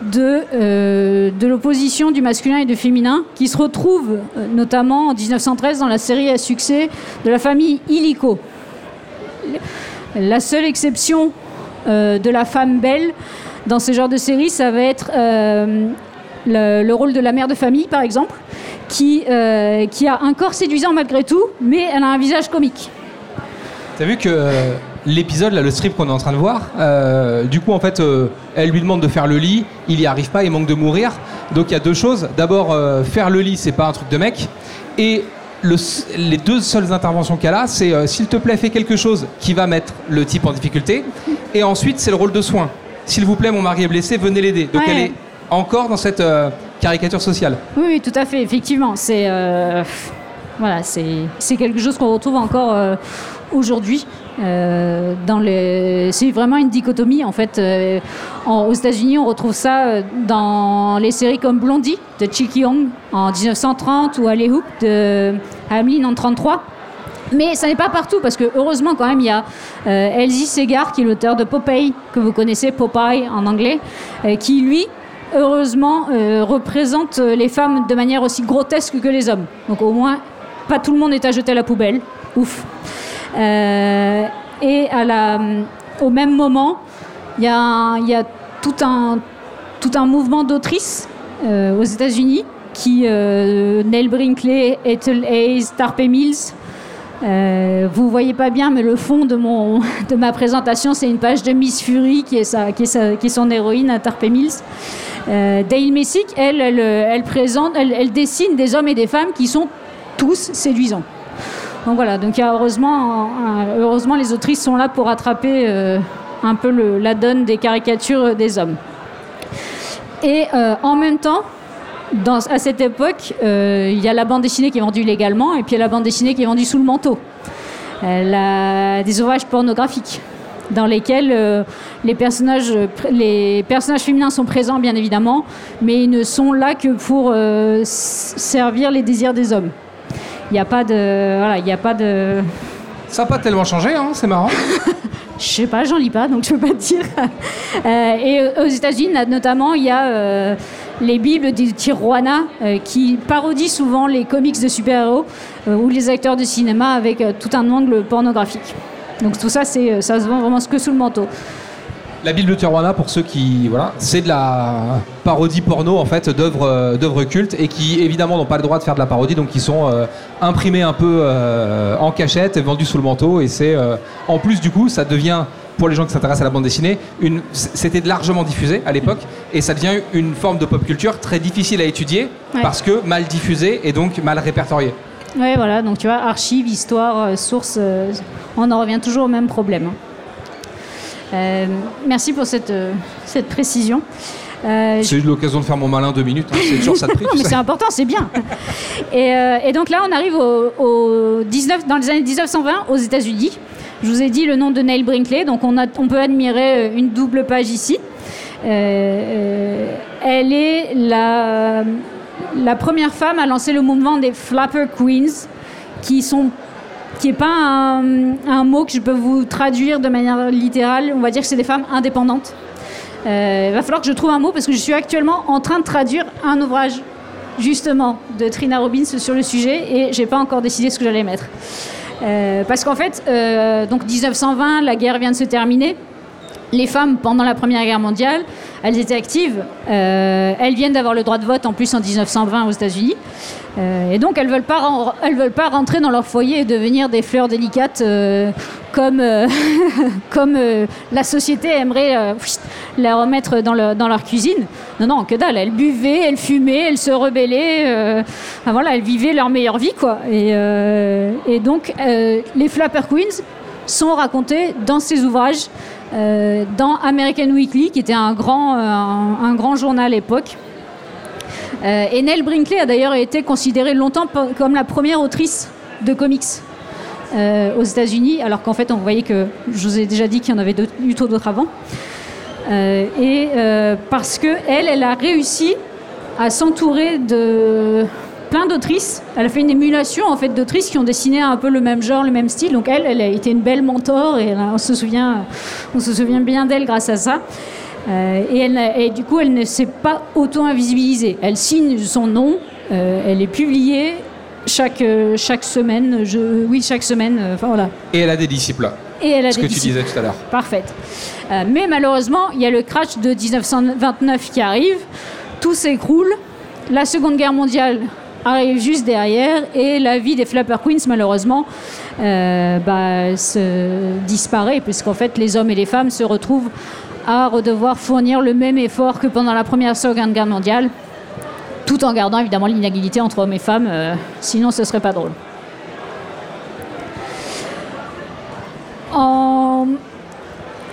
de, euh, l'opposition du masculin et du féminin qui se retrouve euh, notamment en 1913 dans la série à succès de la famille Illico. La seule exception de la femme belle dans ce genre de série, ça va être le, rôle de la mère de famille par exemple, qui, qui a un corps séduisant malgré tout, mais elle a un visage comique. T'as vu que l'épisode, le strip qu'on est en train de voir, euh, du coup, en fait, euh, elle lui demande de faire le lit, il y arrive pas, il manque de mourir. Donc il y a deux choses. D'abord, euh, faire le lit, c'est pas un truc de mec. Et le les deux seules interventions qu'elle a, c'est s'il te plaît, fais quelque chose qui va mettre le type en difficulté. Et ensuite, c'est le rôle de soin. S'il vous plaît, mon mari est blessé, venez l'aider. Donc Ouais. elle est encore dans cette caricature sociale. Oui, oui, tout à fait, effectivement. C'est voilà, c'est quelque chose qu'on retrouve encore aujourd'hui. Euh. C'est vraiment une dichotomie en fait. Euh, aux États-Unis, on retrouve ça euh, dans les séries comme Blondie de Chick Young en 1930 ou Alley Hoop de Hamlin en 33. Mais ça n'est pas partout parce que heureusement quand même il y a Elsie Segar qui est l'auteur de Popeye que vous connaissez Popeye en anglais qui lui heureusement représente les femmes de manière aussi grotesque que les hommes. Donc au moins pas tout le monde est à jeter à la poubelle. Ouf. Euh, et au même moment il y a, tout un mouvement d'autrices euh, aux États-Unis qui euh, Nell Brinkley, Ethel Hayes, Tarpe Mills. Euh, vous voyez pas bien, mais le fond de, ma présentation, c'est une page de Miss Fury qui est, son héroïne à Tarpe Mills. Dale Messick, elle, présente, elle dessine des hommes et des femmes qui sont tous séduisants. Donc voilà, donc heureusement, heureusement les autrices sont là pour rattraper euh, un peu le- la donne des caricatures des hommes. Et euh, en même temps, à cette époque, euh, il y a la bande dessinée qui est vendue légalement et puis il y a la bande dessinée qui est vendue sous le manteau. Des ouvrages pornographiques dans lesquels les, personnages, les personnages féminins sont présents, bien évidemment, mais ils ne sont là que pour servir les désirs des hommes. Il n'y a pas de... Voilà, il n'y a pas de... Ça n'a pas tellement changé, hein, c'est marrant. Je sais pas, j'en lis pas, donc je peux pas te dire. Euh, et aux États-Unis, notamment, il y a euh, les Bibles de Tijuana euh, qui parodient souvent les comics de super-héros euh, ou les acteurs de cinéma avec euh, tout un angle pornographique. Donc tout ça, c'est, euh, ça se vend vraiment que sous le manteau. La Bible de Tijuana, pour ceux qui. Voilà, c'est de la parodie porno, en fait, d'œuvres euh, d'œuvres cultes et qui, évidemment, n'ont pas le droit de faire de la parodie, donc qui sont euh, imprimés un peu euh, en cachette et vendus sous le manteau. Et c'est. euh, en plus, du coup, ça devient. Pour les gens qui s'intéressent à la bande dessinée, une- c'était largement diffusé à l'époque et ça devient une forme de pop culture très difficile à étudier Ouais. parce que mal diffusée et donc mal répertoriée. Ouais, voilà, donc tu vois, archives, histoire, source, euh, on en revient toujours au même problème. hein. Euh, merci pour cette, euh, cette précision. Euh, J'ai eu l'occasion de faire mon malin deux minutes, hein, c'est toujours ça de prix. Non, tu mais c'est important, c'est bien. Et, et donc là, on arrive au, au 19, dans les années 1920 aux États-Unis. Je vous ai dit le nom de Neil Brinkley, donc on, a, on peut admirer une double page ici. Elle est la, la première femme à lancer le mouvement des Flapper Queens, qui sont qui n'est pas un, mot que je peux vous traduire de manière littérale. On va dire que c'est des femmes indépendantes. Euh, il va falloir que je trouve un mot parce que je suis actuellement en train de traduire un ouvrage justement de Trina Robbins sur le sujet et j'ai pas encore décidé ce que j'allais mettre. Euh, parce qu'en fait, euh, donc 1920, la guerre vient de se terminer. Les femmes, pendant la Première Guerre mondiale, elles étaient actives. Euh, elles viennent d'avoir le droit de vote en plus en 1920 aux États-Unis. Euh, et donc, elles ne veulent, pas veulent pas rentrer dans leur foyer et devenir des fleurs délicates euh, comme, comme la société aimerait les remettre dans, le- dans leur cuisine. Non, non, que dalle. Elles buvaient, elles fumaient, elles se rebellaient. voilà, elles vivaient leur meilleure vie, quoi. Et, donc, les Flapper Queens sont racontées dans ces ouvrages, euh, dans American Weekly, qui était un grand, euh, un, grand journal à l'époque. Euh, et Nell Brinkley a d'ailleurs été considérée longtemps comme la première autrice de comics aux États-Unis, alors qu'en fait, on voyait que je vous ai déjà dit qu'il y en avait eu d'autres avant. Et parce que elle, elle a réussi à s'entourer de plein d'autrices. Elle a fait une émulation en fait d'autrices qui ont dessiné un peu le même genre, le même style. Donc elle, elle a été une belle mentor et a- on se souvient, on se souvient bien d'elle grâce à ça. Euh, et, elle, et du coup, elle ne s'est pas auto-invisibilisée. Elle signe son nom, euh, elle est publiée chaque, euh, chaque semaine. Je, oui, chaque semaine. euh, Enfin voilà. Et elle a des disciples, Et elle a ce des que tu disciples. disais tout à l'heure. Parfaite. Euh, mais malheureusement, il y a le crash de 1929 qui arrive. Tout s'écroule. La Seconde Guerre mondiale arrive juste derrière et la vie des Flapper Queens, malheureusement, euh, bah, se disparaît, puisqu'en fait, les hommes et les femmes se retrouvent à devoir fournir le même effort que pendant la première Seconde Guerre mondiale, tout en gardant évidemment l'inégalité entre hommes et femmes, euh, sinon ce serait pas drôle. En,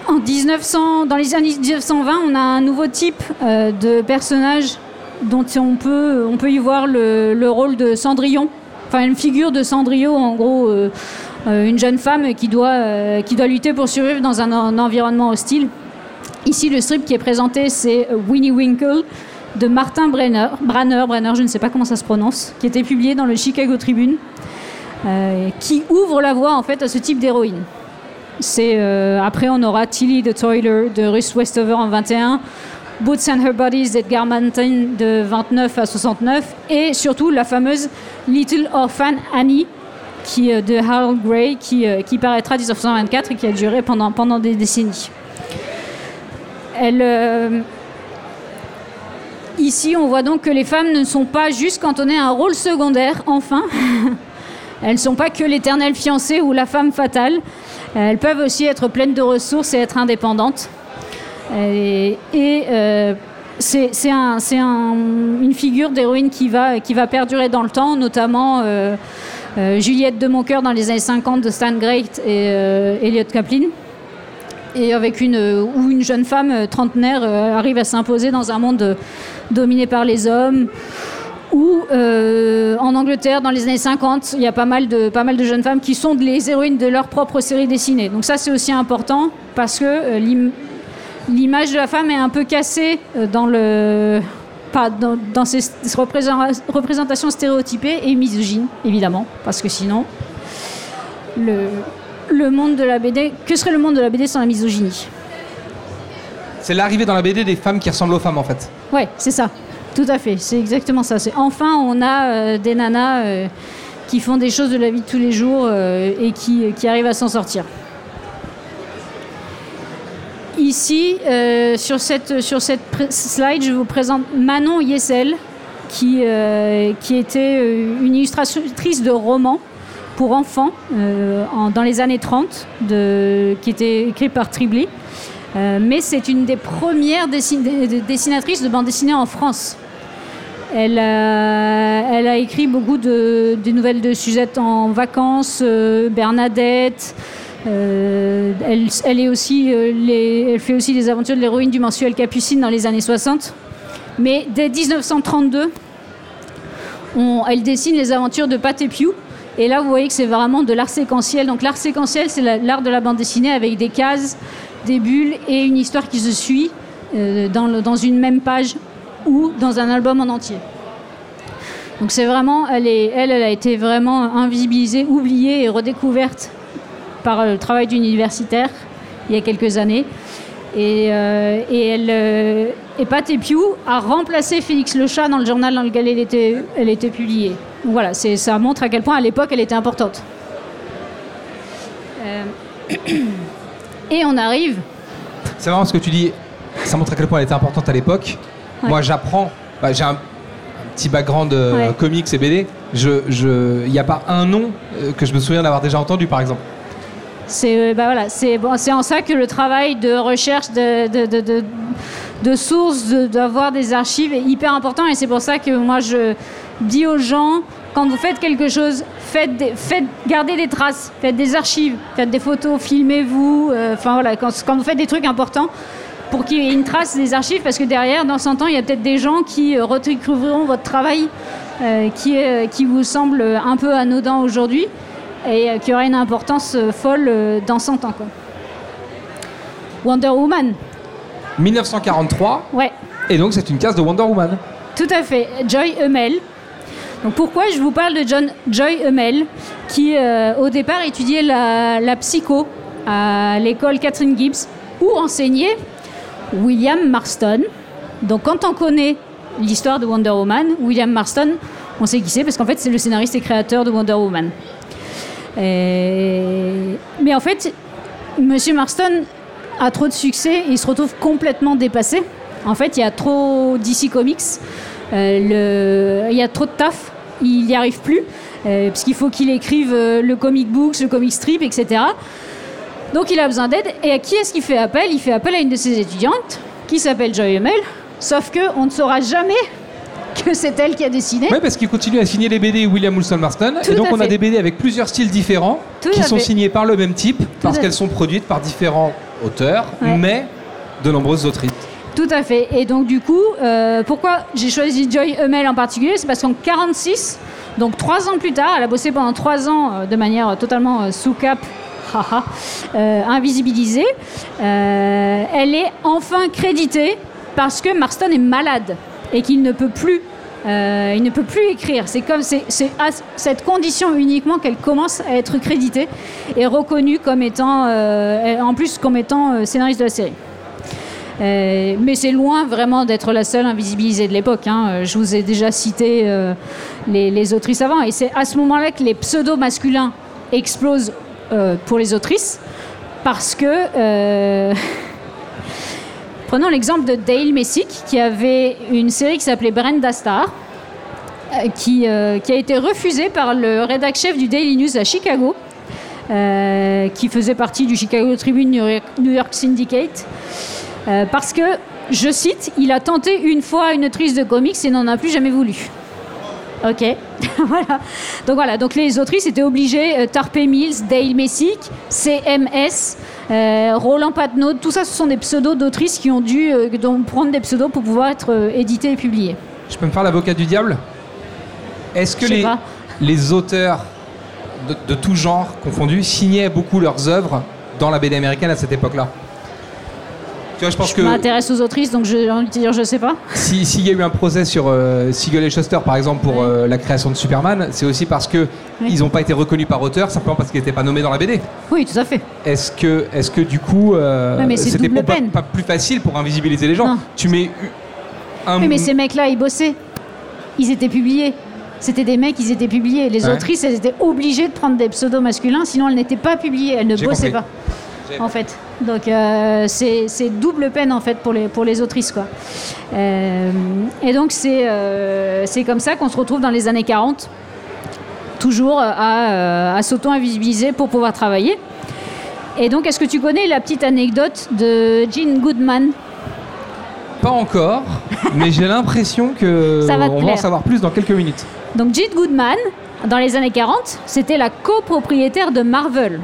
en 1900, dans les années 1920, on a un nouveau type euh, de personnage dont on peut, on peut y voir le, le rôle de Cendrillon, enfin une figure de Cendrillon, en gros, euh, euh, une jeune femme qui doit, euh, qui doit lutter pour survivre dans un, environnement hostile. Ici, le strip qui est présenté, c'est Winnie Winkle de Martin Brenner, Branner, Brenner, je ne sais pas comment ça se prononce, qui était publié dans le Chicago Tribune, qui ouvre la voie en fait à ce type d'héroïne. C'est après on aura Tilly the Toiler de Ruth Westover en 21, Boots and Her Bodies d'Edgar Manton de 29 à 69 et surtout la fameuse Little Orphan Annie qui, euh, de Harold Gray qui, euh, qui paraîtra en 1924 et qui a duré pendant, pendant des décennies. Elle, euh, ici, on voit donc que les femmes ne sont pas juste cantonnées à un rôle secondaire, enfin. Elles ne sont pas que l'éternelle fiancée ou la femme fatale. Elles peuvent aussi être pleines de ressources et être indépendantes. Et, et, euh, c'est c'est un- c'est un- une figure d'héroïne qui va, perdurer dans le temps, notamment euh, euh, Juliette de Moncoeur dans les années 50 de Stan Great et euh, Elliot Kaplan. Et avec une, euh, où une jeune femme euh, trentenaire euh, arrive à s'imposer dans un monde euh, dominé par les hommes. Ou euh, en Angleterre, dans les années 50, il y a pas mal, de, jeunes femmes qui sont les héroïnes de leur propre série dessinée. Donc ça, c'est aussi important parce que euh, l'image de la femme est un peu cassée euh, dans le pas dans, dans ces ces représent- représentations stéréotypées et misogynes, évidemment, parce que sinon, le, le monde de la BD, que serait le monde de la BD sans la misogynie? C'est l'arrivée dans la BD des femmes qui ressemblent aux femmes en fait. Ouais, c'est ça. Tout à fait. C'est exactement ça. C'est enfin on a euh, des nanas euh, qui font des choses de la vie de tous les jours euh, et qui, qui arrivent à s'en sortir. Ici, euh, sur cette, sur cette slide, je vous présente Manon Yessel, qui, euh, qui était euh, une illustratrice de romans pour enfants en- dans les années 30, de, qui était écrit par Tribly. Mais c'est une des premières dessin- des- des dessinatrices de bande dessinée en France. Elle a, elle a écrit beaucoup de, nouvelles de Suzette en vacances, Bernadette. Euh, euh, elle fait aussi les aventures de l'héroïne du mensuel Capucine dans les années 60. Mais dès 1932, on- elle dessine les aventures de Pat et Pew. Et là, vous voyez que c'est vraiment de l'art séquentiel. Donc l'art séquentiel, c'est la- l'art de la bande dessinée avec des cases, des bulles et une histoire qui se suit euh, dans, une même page ou dans un album en entier. Donc c'est vraiment, elle a été vraiment invisibilisée, oubliée et redécouverte par le travail d'une universitaire il y a quelques années. Et, euh, et, elle, euh, et Pat a remplacé Félix le chat dans le journal dans lequel elle était, elle était publiée. Donc voilà, c'est- ça montre à quel point à l'époque elle était importante. Euh, et on arrive C'est marrant ce que tu dis. Ça montre à quel point elle était importante à l'époque. Ouais. Moi, j'apprends. bah, J'ai un petit background euh, Ouais. comics et BD. Je, il n'y a pas un nom euh, que je me souviens d'avoir déjà entendu, par exemple. C'est euh, bah voilà, en ça que le travail de recherche de, de, de, de- sources, d'avoir des archives est hyper important et c'est pour ça que moi je dis aux gens quand vous faites quelque chose, faites, faites gardez des traces, faites des archives, faites des photos, filmez-vous. euh, Enfin voilà, quand, vous faites des trucs importants pour qu'il y ait une trace des archives parce que derrière, dans 100 ans, il y a peut-être des gens qui euh, redécouvriront votre travail qui, qui vous semble un peu anodin aujourd'hui et euh, qui aura une importance euh, folle euh, dans 100 ans. Quoi. Wonder Woman, 1943. ouais, Et donc, c'est une case de Wonder Woman. tout à fait. Joy Hummel. Donc pourquoi je vous parle de John Joy Hummel, qui euh, au départ étudiait la, la psycho à l'école Catherine Gibbs, où enseignait William Marston. Donc quand on connaît l'histoire de Wonder Woman, William Marston, on sait qui c'est parce qu'en fait c'est le scénariste et créateur de Wonder Woman. Et- Mais en fait, Monsieur Marston a trop de succès il se retrouve complètement dépassé. En fait, il y a trop DC Comics, euh, il y a trop de taf il n'y arrive plus, euh, puisqu'il faut qu'il écrive euh, le comic books, le comic strip, etc. Donc il a besoin d'aide. Et à qui est-ce qu'il fait appel? Il fait appel à une de ses étudiantes, qui s'appelle Joy Hummel, sauf que on ne saura jamais que c'est elle qui a dessiné. Oui, parce qu'il continue à signer les BD William Wilson Marston. Tout et donc on a des BD avec plusieurs styles différents Tout qui sont fait. signés par le même type parce qu'elles sont produites par différents auteurs, Ouais. mais de nombreuses autrices. Tout à fait. Et donc du coup, euh, pourquoi j'ai choisi Joy Hummel en particulier? C'est parce qu'en 46, donc trois ans plus tard, elle a bossé pendant trois ans euh, de manière totalement euh, sous cap. haha, invisibilisée. Elle est enfin créditée parce que Marston est malade et qu'il ne peut plus, euh, il ne peut plus écrire. C'est comme c'est à cette condition uniquement qu'elle commence à être créditée et reconnue comme étant, euh, en plus comme étant euh, scénariste de la série. Mais c'est loin vraiment d'être la seule invisibilisée de l'époque. hein. Je vous ai déjà cité les, les autrices avant. Et c'est à ce moment-là que les pseudos masculins explosent pour les autrices. Parce que. Prenons l'exemple de Dale Messick, qui avait une série qui s'appelait Brenda Star, euh, qui, euh, qui a été refusée par le rédac chef du Daily News à Chicago, euh, qui faisait partie du Chicago Tribune New York, Syndicate. Parce que, je cite, il a tenté une fois une autrice de comics et n'en a plus jamais voulu. Ok, voilà. Donc voilà, donc les autrices étaient obligées, euh, Tarpe Mills, Dale Messick, CMS, euh, Roland Patnaud, tout ça ce sont des pseudos d'autrices qui ont dû euh, donc prendre des pseudos pour pouvoir être euh, édités et publiés. Je peux me faire l'avocat du diable? Est-ce que les auteurs de, de tout genre confondus signaient beaucoup leurs œuvres dans la BD américaine à cette époque-là? Tu vois, je pense Je que m'intéresse aux autrices, donc j'ai envie de dire je sais pas. si- s'il y a eu un procès sur euh, Siegel et Shuster, par exemple, pour Ouais. euh, la création de Superman, c'est aussi parce que Oui. ils n'ont pas été reconnus par auteur, simplement parce qu'ils n'étaient pas nommés dans la BD. Oui, tout à fait. Est-ce que, est que du coup, euh, Ouais, c'était pas, plus facile pour invisibiliser les gens Non. Tu mets un. Oui, mais ces mecs-là, ils bossaient. Ils étaient publiés. C'était des mecs, ils étaient publiés. Les Ouais. autrices, elles étaient obligées de prendre des pseudos masculins, sinon elles n'étaient pas publiées. Elles ne bossaient compris. pas. En fait. Donc euh, c'est double peine en fait pour les, pour les autrices quoi. Euh, et donc c'est euh, comme ça qu'on se retrouve dans les années 40, toujours à, euh, à s'auto-invisibiliser pour pouvoir travailler. Et donc est-ce que tu connais la petite anecdote de Jean Goodman? Pas encore, mais j'ai l'impression que Ça va on va en savoir plus dans quelques minutes. Donc Jean Goodman, dans les années 40, c'était la copropriétaire de Marvel.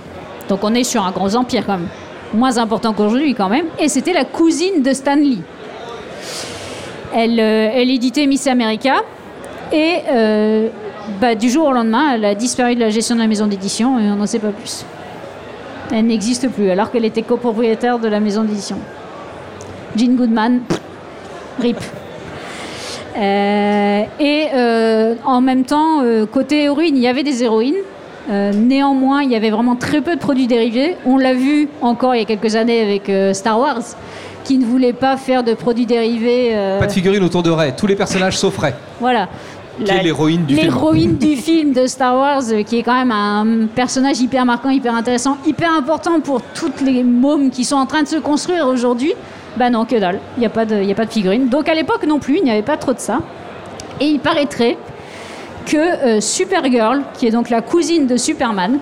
Donc on est sur un gros empire quand même. Moins important qu'aujourd'hui quand même. Et c'était la cousine de Stan Lee. Elle, euh, elle éditait Miss America. Et euh, bah, du jour au lendemain, elle a disparu de la gestion de la maison d'édition et on n'en sait pas plus. Elle n'existe plus alors qu'elle était copropriétaire de la maison d'édition. Jean Goodman, rip. Euh, et en même temps, côté héroïne, il y avait des héroïnes. Euh, néanmoins, il y avait vraiment très peu de produits dérivés. On l'a vu encore il y a quelques années avec euh, Star Wars, qui ne voulait pas faire de produits dérivés. euh, Pas de figurine autour de Ray, tous les personnages sauf Ray, voilà. qui est l'héroïne du film. L'héroïne du film de Star Wars, qui est quand même un personnage hyper marquant, hyper intéressant, hyper important pour toutes les mômes qui sont en train de se construire aujourd'hui. Bah non, que dalle. Il n'y a, pas de- y a pas de figurine. Donc à l'époque non plus, il n'y avait pas trop de ça. Et il paraîtrait que euh, Supergirl, qui est donc la cousine de Superman,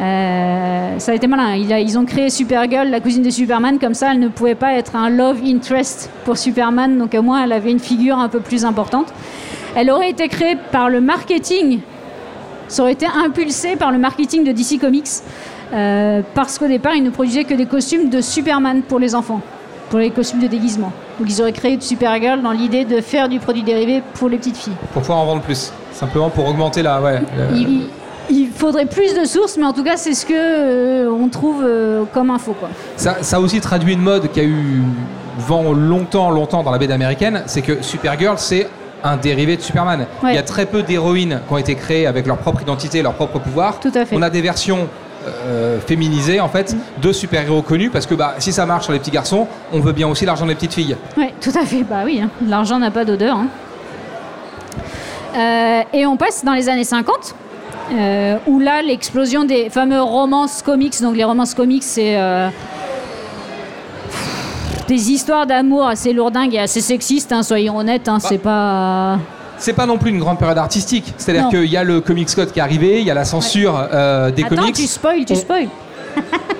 euh, ça a été malin. Ils ont créé Supergirl, la cousine de Superman, comme ça elle ne pouvait pas être un love interest pour Superman, donc au moins elle avait une figure un peu plus importante. Elle aurait été créée par le marketing, ça aurait été impulsé par le marketing de DC Comics, euh, parce qu'au départ ils ne produisaient que des costumes de Superman pour les enfants, pour les costumes de déguisement. Donc ils auraient créé Supergirl dans l'idée de faire du produit dérivé pour les petites filles. Pour pouvoir en vendre plus, simplement pour augmenter la. Ouais, Il, il faudrait plus de sources, mais en tout cas, c'est ce que euh, on trouve euh, comme info. Quoi. Ça, ça a aussi traduit une mode qui a eu vent longtemps, longtemps dans la BD américaine, c'est que Supergirl, c'est un dérivé de Superman. Ouais. Il y a très peu d'héroïnes qui ont été créées avec leur propre identité, leur propre pouvoir. Tout à fait. On a des versions euh, féminisées, en fait, de super-héros connus, parce que bah, si ça marche sur les petits garçons, on veut bien aussi l'argent des petites filles. Oui, tout à fait. Bah oui, hein. l'argent n'a pas d'odeur. hein. Euh, et on passe dans les années 50, euh, où là, l'explosion des fameux romances comics. Donc les romances comics, c'est euh, des histoires d'amour assez lourdingues et assez sexistes. hein, soyons honnêtes, hein, c'est pas. c'est pas non plus une grande période artistique. C'est-à-dire qu'il y a le Comics Code qui est arrivé, il y a la censure euh, des Attends, comics. tu spoil, tu spoil.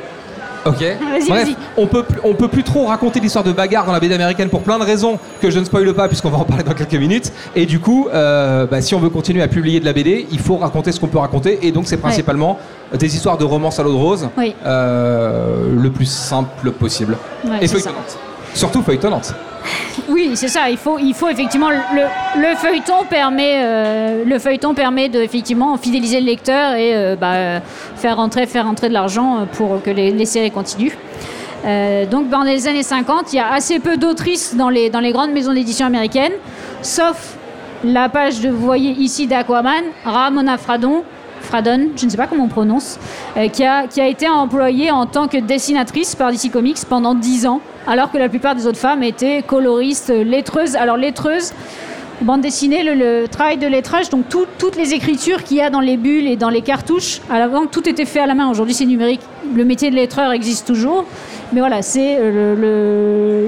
Ok. Vas-y, Bref, vas-y. on peut plus- on peut plus trop raconter l'histoire de bagarre dans la BD américaine pour plein de raisons que je ne spoile pas puisqu'on va en parler dans quelques minutes. Et du coup, euh, bah, si on veut continuer à publier de la BD, il faut raconter ce qu'on peut raconter. Et donc c'est principalement des histoires de romance à l'eau de rose, Oui. euh, le plus simple possible. Ouais, et c'est. Surtout feuilletonnante. Oui, c'est ça. Il faut, il faut effectivement le, le feuilleton permet, euh, le feuilleton permet de effectivement fidéliser le lecteur et euh, bah, faire rentrer, faire de l'argent euh, pour que les, les séries continuent. Donc dans les années 50, il y a assez peu d'autrices dans les, dans les grandes maisons d'édition américaines, sauf la page que vous voyez ici d'Aquaman, Ramona Fradon, Fradon, je ne sais pas comment on prononce, qui, a, qui a été employée en tant que dessinatrice par DC Comics pendant 10 ans, alors que la plupart des autres femmes étaient coloristes, lettreuses. Alors lettreuses, bande dessinée, le, le travail de lettrage, donc tout- toutes les écritures qu'il y a dans les bulles et dans les cartouches, à l'avant, tout était fait à la main. Aujourd'hui, c'est numérique. Le métier de lettreur existe toujours. Mais voilà, c'est euh, le,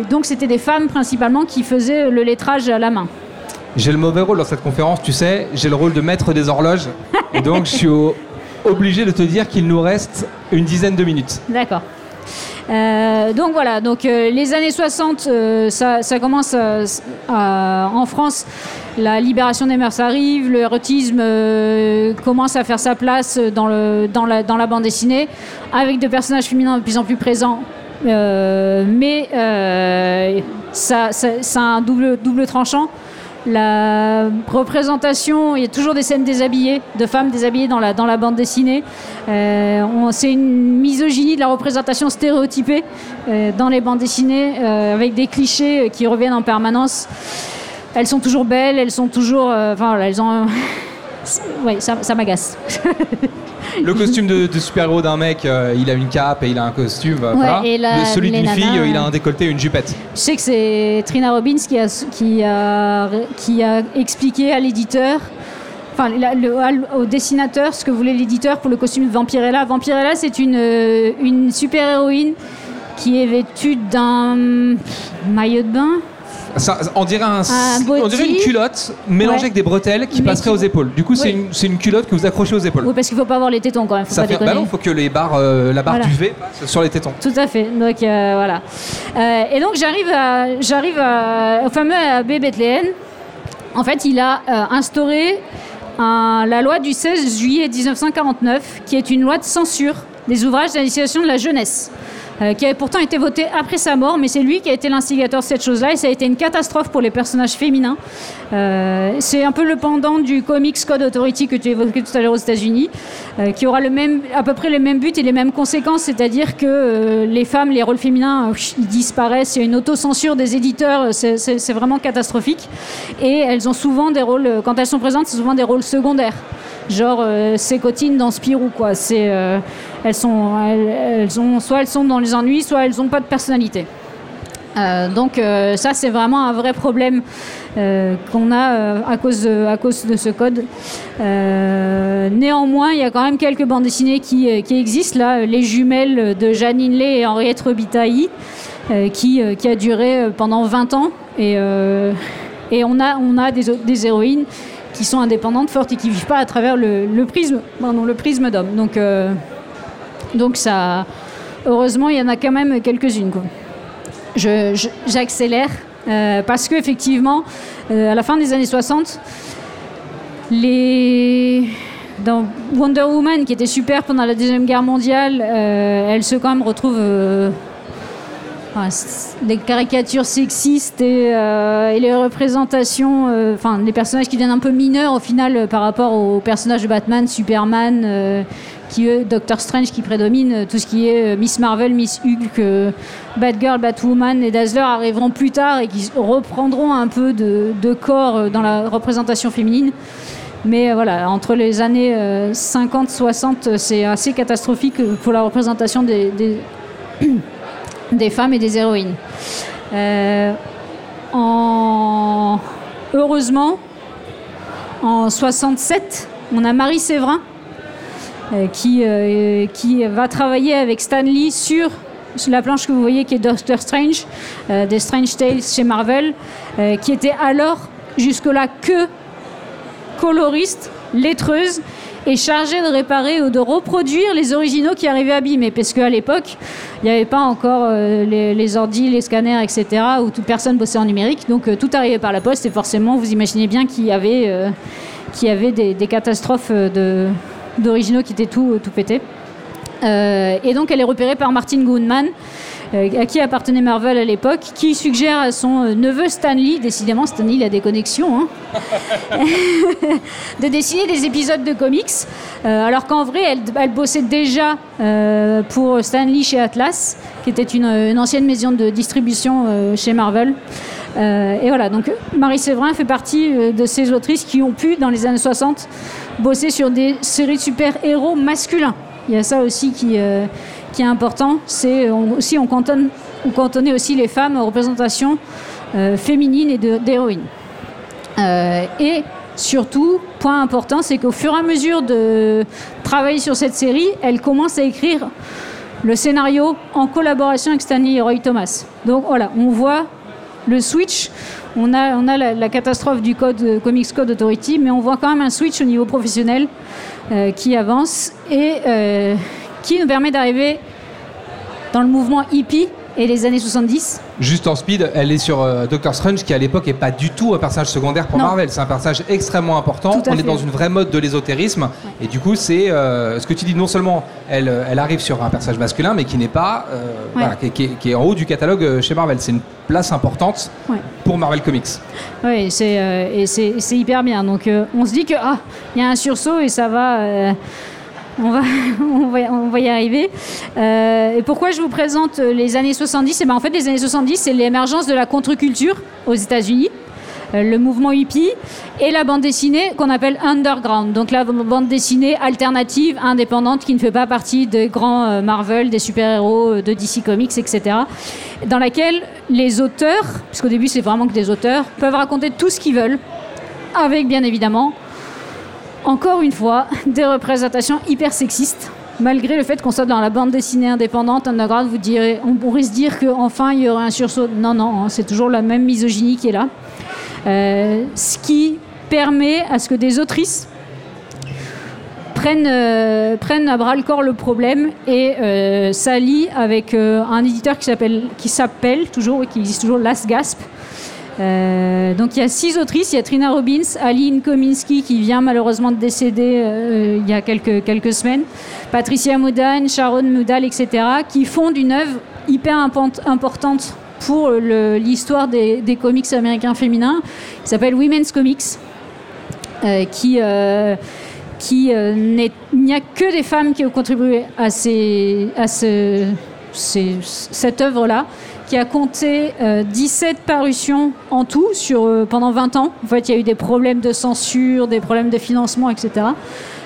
le- donc c'était des femmes principalement qui faisaient le lettrage à la main. J'ai le mauvais rôle dans cette conférence, tu sais, j'ai le rôle de maître des horloges. et donc je suis au- obligé de te dire qu'il nous reste une dizaine de minutes. D'accord. Euh, donc voilà, donc euh, les années 60, euh, ça, commence en France. La libération des mœurs arrive, le érotisme commence à faire sa place dans, la, bande dessinée, avec des personnages féminins de plus en plus présents. Mais ça, ça- a un double, double tranchant. La représentation, il y a toujours des scènes déshabillées, de femmes déshabillées dans la, dans la bande dessinée. Euh, c'est une misogynie de la représentation stéréotypée euh, dans les bandes dessinées, euh, avec des clichés euh, qui reviennent en permanence. Elles sont toujours belles, elles sont toujours. euh, Enfin, elles ont. ouais, ça, ça m'agace. Le costume de, de super-héros d'un mec, euh, il a une cape et il a un costume. euh, Ouais, voilà. et la- Le- celui d'une fille, euh, il a un décolleté et une jupette. Je sais que c'est Trina Robbins qui a, qui a, qui a expliqué à l'éditeur, enfin la- le- al- au dessinateur, ce que voulait l'éditeur pour le costume de Vampirella. Vampirella, c'est une, une super-héroïne qui est vêtue d'un maillot de bain. Ça, on, dirait un, Un on dirait une culotte mélangée Ouais. avec des bretelles qui Mais passerait qui- aux épaules. Du coup, c'est une, une culotte que vous accrochez aux épaules. Oui, parce qu'il faut pas voir les tétons quand même, faut Ça pas fait, bah non, faut que les barres, euh, la barre Voilà. du V passe sur les tétons. Tout à fait. Donc euh, voilà. Euh, et donc j'arrive j'arrive au fameux abbé Bethléem. En fait, il a instauré un- la loi du 16 juillet 1949, qui est une loi de censure des ouvrages d'initiation de la jeunesse. Euh, qui avait pourtant été votée après sa mort, mais c'est lui qui a été l'instigateur de cette chose-là, et ça a été une catastrophe pour les personnages féminins. Euh, c'est un peu le pendant du Comics Code Authority que tu évoquais tout à l'heure aux États-Unis, euh, qui aura le même, à peu près les mêmes buts et les mêmes conséquences, c'est-à-dire que les femmes, les rôles féminins, ils disparaissent, il y a une autocensure des éditeurs, c'est- vraiment catastrophique. Et elles ont souvent des rôles, quand elles sont présentes, c'est souvent des rôles secondaires. Genre euh, ces cotines dans Spirou, quoi. C'est, euh, elles sont, elles, ont, soit elles sont dans les ennuis, soit elles n'ont pas de personnalité. Euh, donc euh, ça c'est vraiment un vrai problème qu'on a à, cause de, à cause de ce code. Néanmoins, il y a quand même quelques bandes dessinées qui, qui existent là, les jumelles de Janine Lay et Henriette Robitaille, qui, qui a duré pendant 20 ans et, et on a, on a des, des héroïnes qui sont indépendantes, fortes et qui vivent pas à travers le, prisme, pardon, le prisme d'homme. Donc, euh, donc ça, heureusement, il y en a quand même quelques-unes. quoi je- j'accélère euh, parce qu'effectivement, euh, à la fin des années 60, les... dans Wonder Woman, qui était super pendant la Deuxième Guerre mondiale, elle se quand même retrouve des caricatures sexistes et, euh, les représentations, euh, enfin les personnages qui deviennent un peu mineurs au final euh, par rapport aux personnages de Batman, Superman, qui eux, Doctor Strange qui prédomine, tout ce qui est Miss Marvel, Miss Hulk, Batgirl, Batwoman et Dazzler arriveront plus tard et qui reprendront un peu de, corps dans la représentation féminine. Mais voilà, entre les années 50-60, c'est assez catastrophique pour la représentation des, des femmes et des héroïnes. Euh, en... Heureusement, en 67, on a Marie Séverin euh, qui, euh, qui va travailler avec Stan Lee sur la planche que vous voyez qui est Doctor Strange, des Strange Tales chez Marvel, qui était alors jusque-là que coloriste, lettreuse et chargée de réparer ou de reproduire les originaux qui arrivaient abîmés. Parce qu'à l'époque, il n'y avait pas encore euh, les, les ordi, les scanners, etc., où toute personne bossait en numérique. Donc euh, tout arrivait par la poste et forcément, vous imaginez bien qu'il y avait, euh, des, catastrophes d'originaux qui étaient tout, tout pétés. Et donc elle est repérée par Martin Goodman, à qui appartenait Marvel à l'époque, qui suggère à son euh, neveu Stanley, décidément Stanley il a des connexions, hein, de dessiner des épisodes de comics, euh, alors qu'en vrai elle, bossait déjà euh, pour Stanley chez Atlas, qui était une, ancienne maison de distribution euh, chez Marvel. Euh, et voilà, donc Marie Séverin fait partie euh, de ces autrices qui ont pu, dans les années 60, bosser sur des séries de super-héros masculins. Il y a ça aussi qui, euh, qui est important. C'est on- aussi on cantonne, on cantonnait aussi les femmes aux représentations euh, féminines et d'héroïnes. Euh, et surtout, point important, c'est qu'au fur et à mesure de travailler sur cette série, elle commence à écrire le scénario en collaboration avec Stanley et Roy Thomas. Donc voilà, on voit le switch. On a, on a la, catastrophe du code euh, Comics Code Authority, mais on voit quand même un switch au niveau professionnel euh, qui avance et euh, qui nous permet d'arriver dans le mouvement hippie et les années 70. Juste en speed, elle est sur euh, Doctor Strange qui à l'époque est pas du tout un personnage secondaire pour Non. Marvel. C'est un personnage extrêmement important. On est dans une vraie mode de l'ésotérisme. Et du coup, c'est euh, ce que tu dis. Non seulement elle, euh, elle arrive sur un personnage masculin, mais qui n'est pas, euh, voilà, qui, est- qui est- qui est en haut du catalogue chez Marvel. C'est une place importante Ouais. pour Marvel Comics. Oui, c'est et c'est c'est hyper bien. Donc on se dit que ah, il y a un sursaut et ça va. on va, on, va, y arriver. Euh, et pourquoi je vous présente euh, les années 70 Et ben En fait, les années 70, c'est l'émergence de la contre-culture aux États-Unis, euh, le mouvement hippie et la bande dessinée qu'on appelle underground. Donc la bande dessinée alternative, indépendante, qui ne fait pas partie des grands Marvel, des super-héros, de DC Comics, etc. Dans laquelle les auteurs, puisqu'au début c'est vraiment que des auteurs, peuvent raconter tout ce qu'ils veulent, avec bien évidemment encore une fois, des représentations hyper sexistes. Malgré le fait qu'on soit dans la bande dessinée indépendante, underground, vous direz, on pourrait se dire qu'enfin il y aurait un sursaut. Non, non, hein, c'est toujours la même misogynie qui est là. Euh, ce qui permet à ce que des autrices prennent, euh, à bras le corps le problème et euh, s'allient avec un éditeur qui s'appelle toujours, et qui existe toujours, Last Gasp, euh, donc il y a six autrices, il y a Trina Robbins, Aline Kominski qui vient malheureusement de décéder euh, il y a quelques, semaines, Patricia Moudane, Sharon Moudal, etc., qui fondent une œuvre hyper import- importante pour l'histoire des, comics américains féminins, qui s'appelle Women's Comics, euh, qui, euh, euh, n'y a que des femmes qui ont contribué à, cette œuvre-là, qui a compté euh, 17 parutions en tout sur, euh, pendant 20 ans. En fait, il y a eu des problèmes de censure, des problèmes de financement, etc.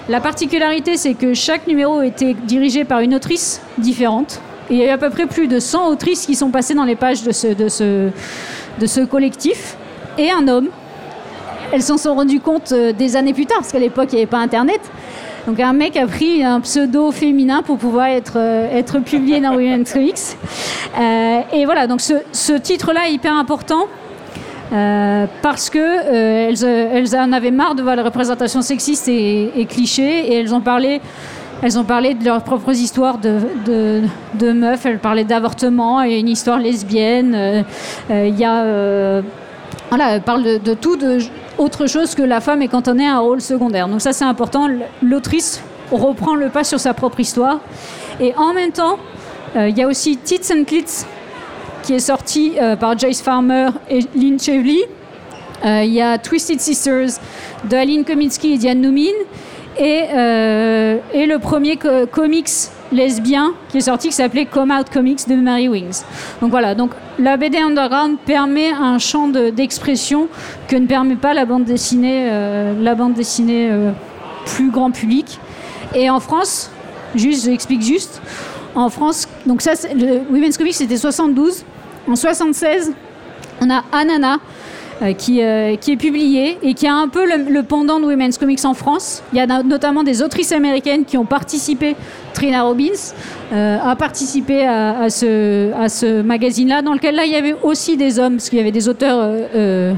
La particularité, c'est que chaque numéro était dirigé par une autrice différente. Il y a eu à peu près plus de 100 autrices qui sont passées dans les pages de ce, de ce, de ce collectif. Et un homme, elles s'en sont rendues compte euh, des années plus tard, parce qu'à l'époque, il n'y avait pas Internet. Donc un mec a pris un pseudo féminin pour pouvoir être, euh, être publié dans Women's Comics. Euh, et voilà, donc ce, ce titre-là est hyper important. euh, parce que euh, elles, elles en avaient marre de voir les représentations sexistes et, et clichés et elles ont parlé elles ont parlé de leurs propres histoires de, de, de meufs elles parlaient d'avortement et une histoire lesbienne il y a voilà, elle parle de, de tout, de autre chose que la femme est cantonnée à un rôle secondaire. Donc ça c'est important. L'autrice reprend le pas sur sa propre histoire. Et en même temps, euh, il y a aussi Tits and Clits qui est sorti euh, par Joyce Farmer et Lynn Chevely. Euh, Il y a Twisted Sisters de Aline Kominsky et Diane Noumin. Et, le premier co- comics lesbien qui est sorti qui s'appelait Come Out Comics de Mary Wings. Donc voilà, donc la BD underground permet un champ de- d'expression que ne permet pas la bande dessinée, euh, la bande dessinée euh, plus grand public. Et en France, juste, j'explique juste, en France, donc ça, le Women's Comics c'était 72. En 76, on a Anana euh, qui, euh, qui est publié et qui a un peu le, pendant de Women's Comics en France. Il y a no- notamment des autrices américaines qui ont participé. Trina Robbins euh, a participé à, à ce, à ce magazine-là, dans lequel là il y avait aussi des hommes, parce qu'il y avait des auteurs euh,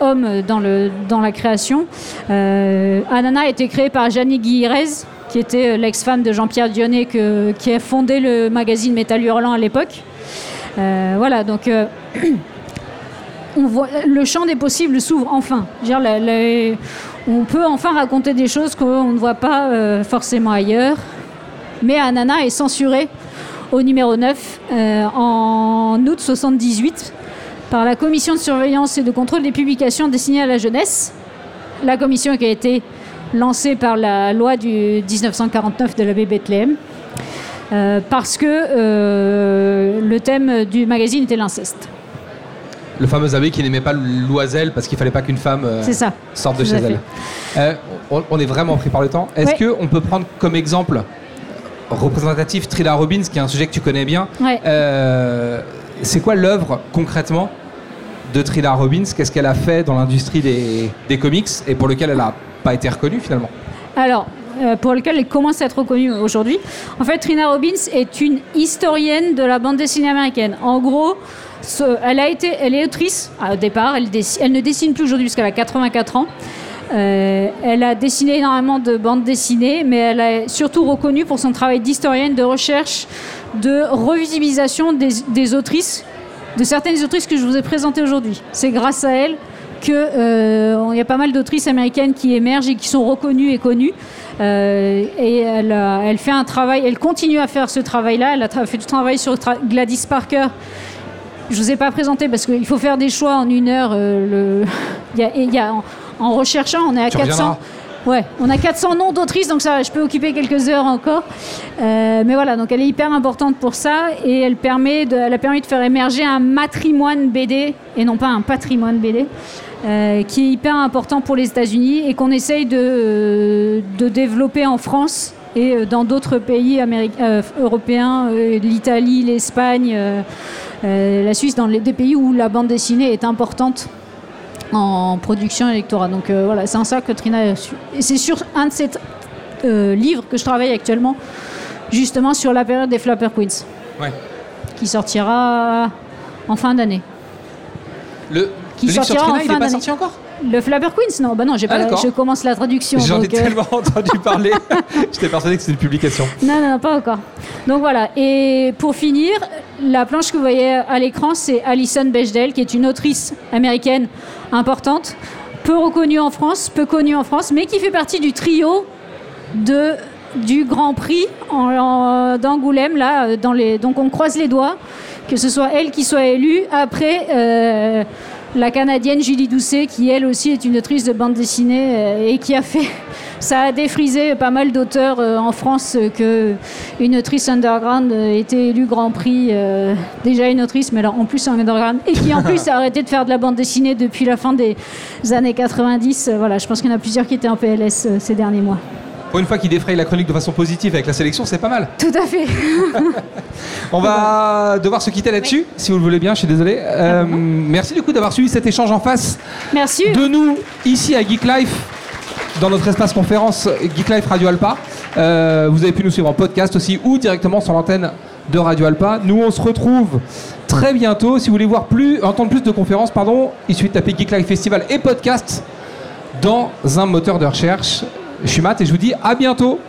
homme dans, la création. Anana a été créé par Jeannie Guirez, qui était l'ex-femme de Jean-Pierre Dionnet, qui a fondé le magazine Métal Hurlant à l'époque. voilà, donc le champ des possibles s'ouvre enfin. On peut enfin raconter des choses qu'on ne voit pas forcément ailleurs. Mais Anana est censuré au numéro 9 euh, en août 78 par la commission de surveillance et de contrôle des publications destinées à la jeunesse. La commission qui a été lancée par la loi du 1949 de l'abbé Bethléem. Euh, parce que euh, le thème du magazine était l'inceste. Le fameux abbé qui n'aimait pas l'oiselle parce qu'il fallait pas qu'une femme sorte de chez elle. On, est vraiment pris par le temps. Est-ce qu'on peut prendre comme exemple représentatif Trilla Robbins, qui est un sujet que tu connais bien. Euh, c'est quoi l'œuvre concrètement de Trilla Robbins? Qu'est-ce qu'elle a fait dans l'industrie des, comics et pour lequel elle n'a pas été reconnue finalement? Alors, euh, pour lequel elle commence à être reconnue aujourd'hui. En fait, Trina Robbins est une historienne de la bande dessinée américaine. En gros, elle, est autrice au départ, elle, ne dessine plus aujourd'hui parce qu'elle a 84 ans. Euh, elle a dessiné énormément de bandes dessinées, mais elle est surtout reconnue pour son travail d'historienne, de recherche, de revisibilisation des, autrices, de certaines autrices que je vous ai présentées aujourd'hui. C'est grâce à elle qu'il euh, y a pas mal d'autrices américaines qui émergent et qui sont reconnues et connues. Euh, et elle, fait un travail, elle continue à faire ce travail-là. Elle a fait du travail sur Gladys Parker. Je ne vous ai pas présenté parce qu'il faut faire des choix en une heure. le... il y a, il y a en recherchant, on est à 400. Ouais, on a 400 noms d'autrices, donc ça, je peux occuper quelques heures encore. Euh, mais voilà, donc elle est hyper importante pour ça et elle, permet de, elle a permis de faire émerger un matrimoine BD et non pas un patrimoine BD. Euh, qui est hyper important pour les États-Unis et qu'on essaye de, de, développer en France et euh, dans d'autres pays européens, l'Italie, l'Espagne, la Suisse, dans les, des pays où la bande dessinée est importante en production électorale. Donc euh, voilà, c'est un ça que Trina. Et c'est sur un de ces euh, livres que je travaille actuellement, justement sur la période des Flapper Queens. Qui sortira en fin d'année. Le, qui sortira Trina, il n'est pas sorti encore? Le Flapper Queens Non, bah non, j'ai ah, pas, je commence la traduction. J'en ai euh, tellement entendu parler. J'étais persuadé que c'était une publication. Non, non, pas encore. Donc voilà. Et pour finir, la planche que vous voyez à l'écran, c'est Alison Bechdel, qui est une autrice américaine importante, peu reconnue en France, peu connue en France, mais qui fait partie du trio de, du Grand Prix d'Angoulême. Là, dans les, donc on croise les doigts que ce soit elle qui soit élue. Après. Euh, la Canadienne Julie Doucet, qui elle aussi est une autrice de bande dessinée euh, et qui a fait. Ça a défrisé pas mal d'auteurs euh, en France euh, que une autrice underground était élue Grand Prix, déjà une autrice, mais alors en plus underground, et qui en plus a arrêté de faire de la bande dessinée depuis la fin des années 90. Voilà, je pense qu'il y en a plusieurs qui étaient en PLS ces derniers mois. Pour une fois qu'il défraye la chronique de façon positive avec la sélection, c'est pas mal. Tout à fait. On va devoir se quitter là-dessus, si vous le voulez bien, je suis désolé. Euh, merci du coup d'avoir suivi cet échange en face. Merci. De nous, ici à Geek Life, dans notre espace conférence Geek Life Radio Alpa. Euh, vous avez pu nous suivre en podcast aussi ou directement sur l'antenne de Radio Alpa. Nous, on se retrouve très bientôt. Si vous voulez voir plus, entendre plus de conférences, pardon, il suffit de taper Geek Life Festival et podcast dans un moteur de recherche. Je suis Matt et je vous dis à bientôt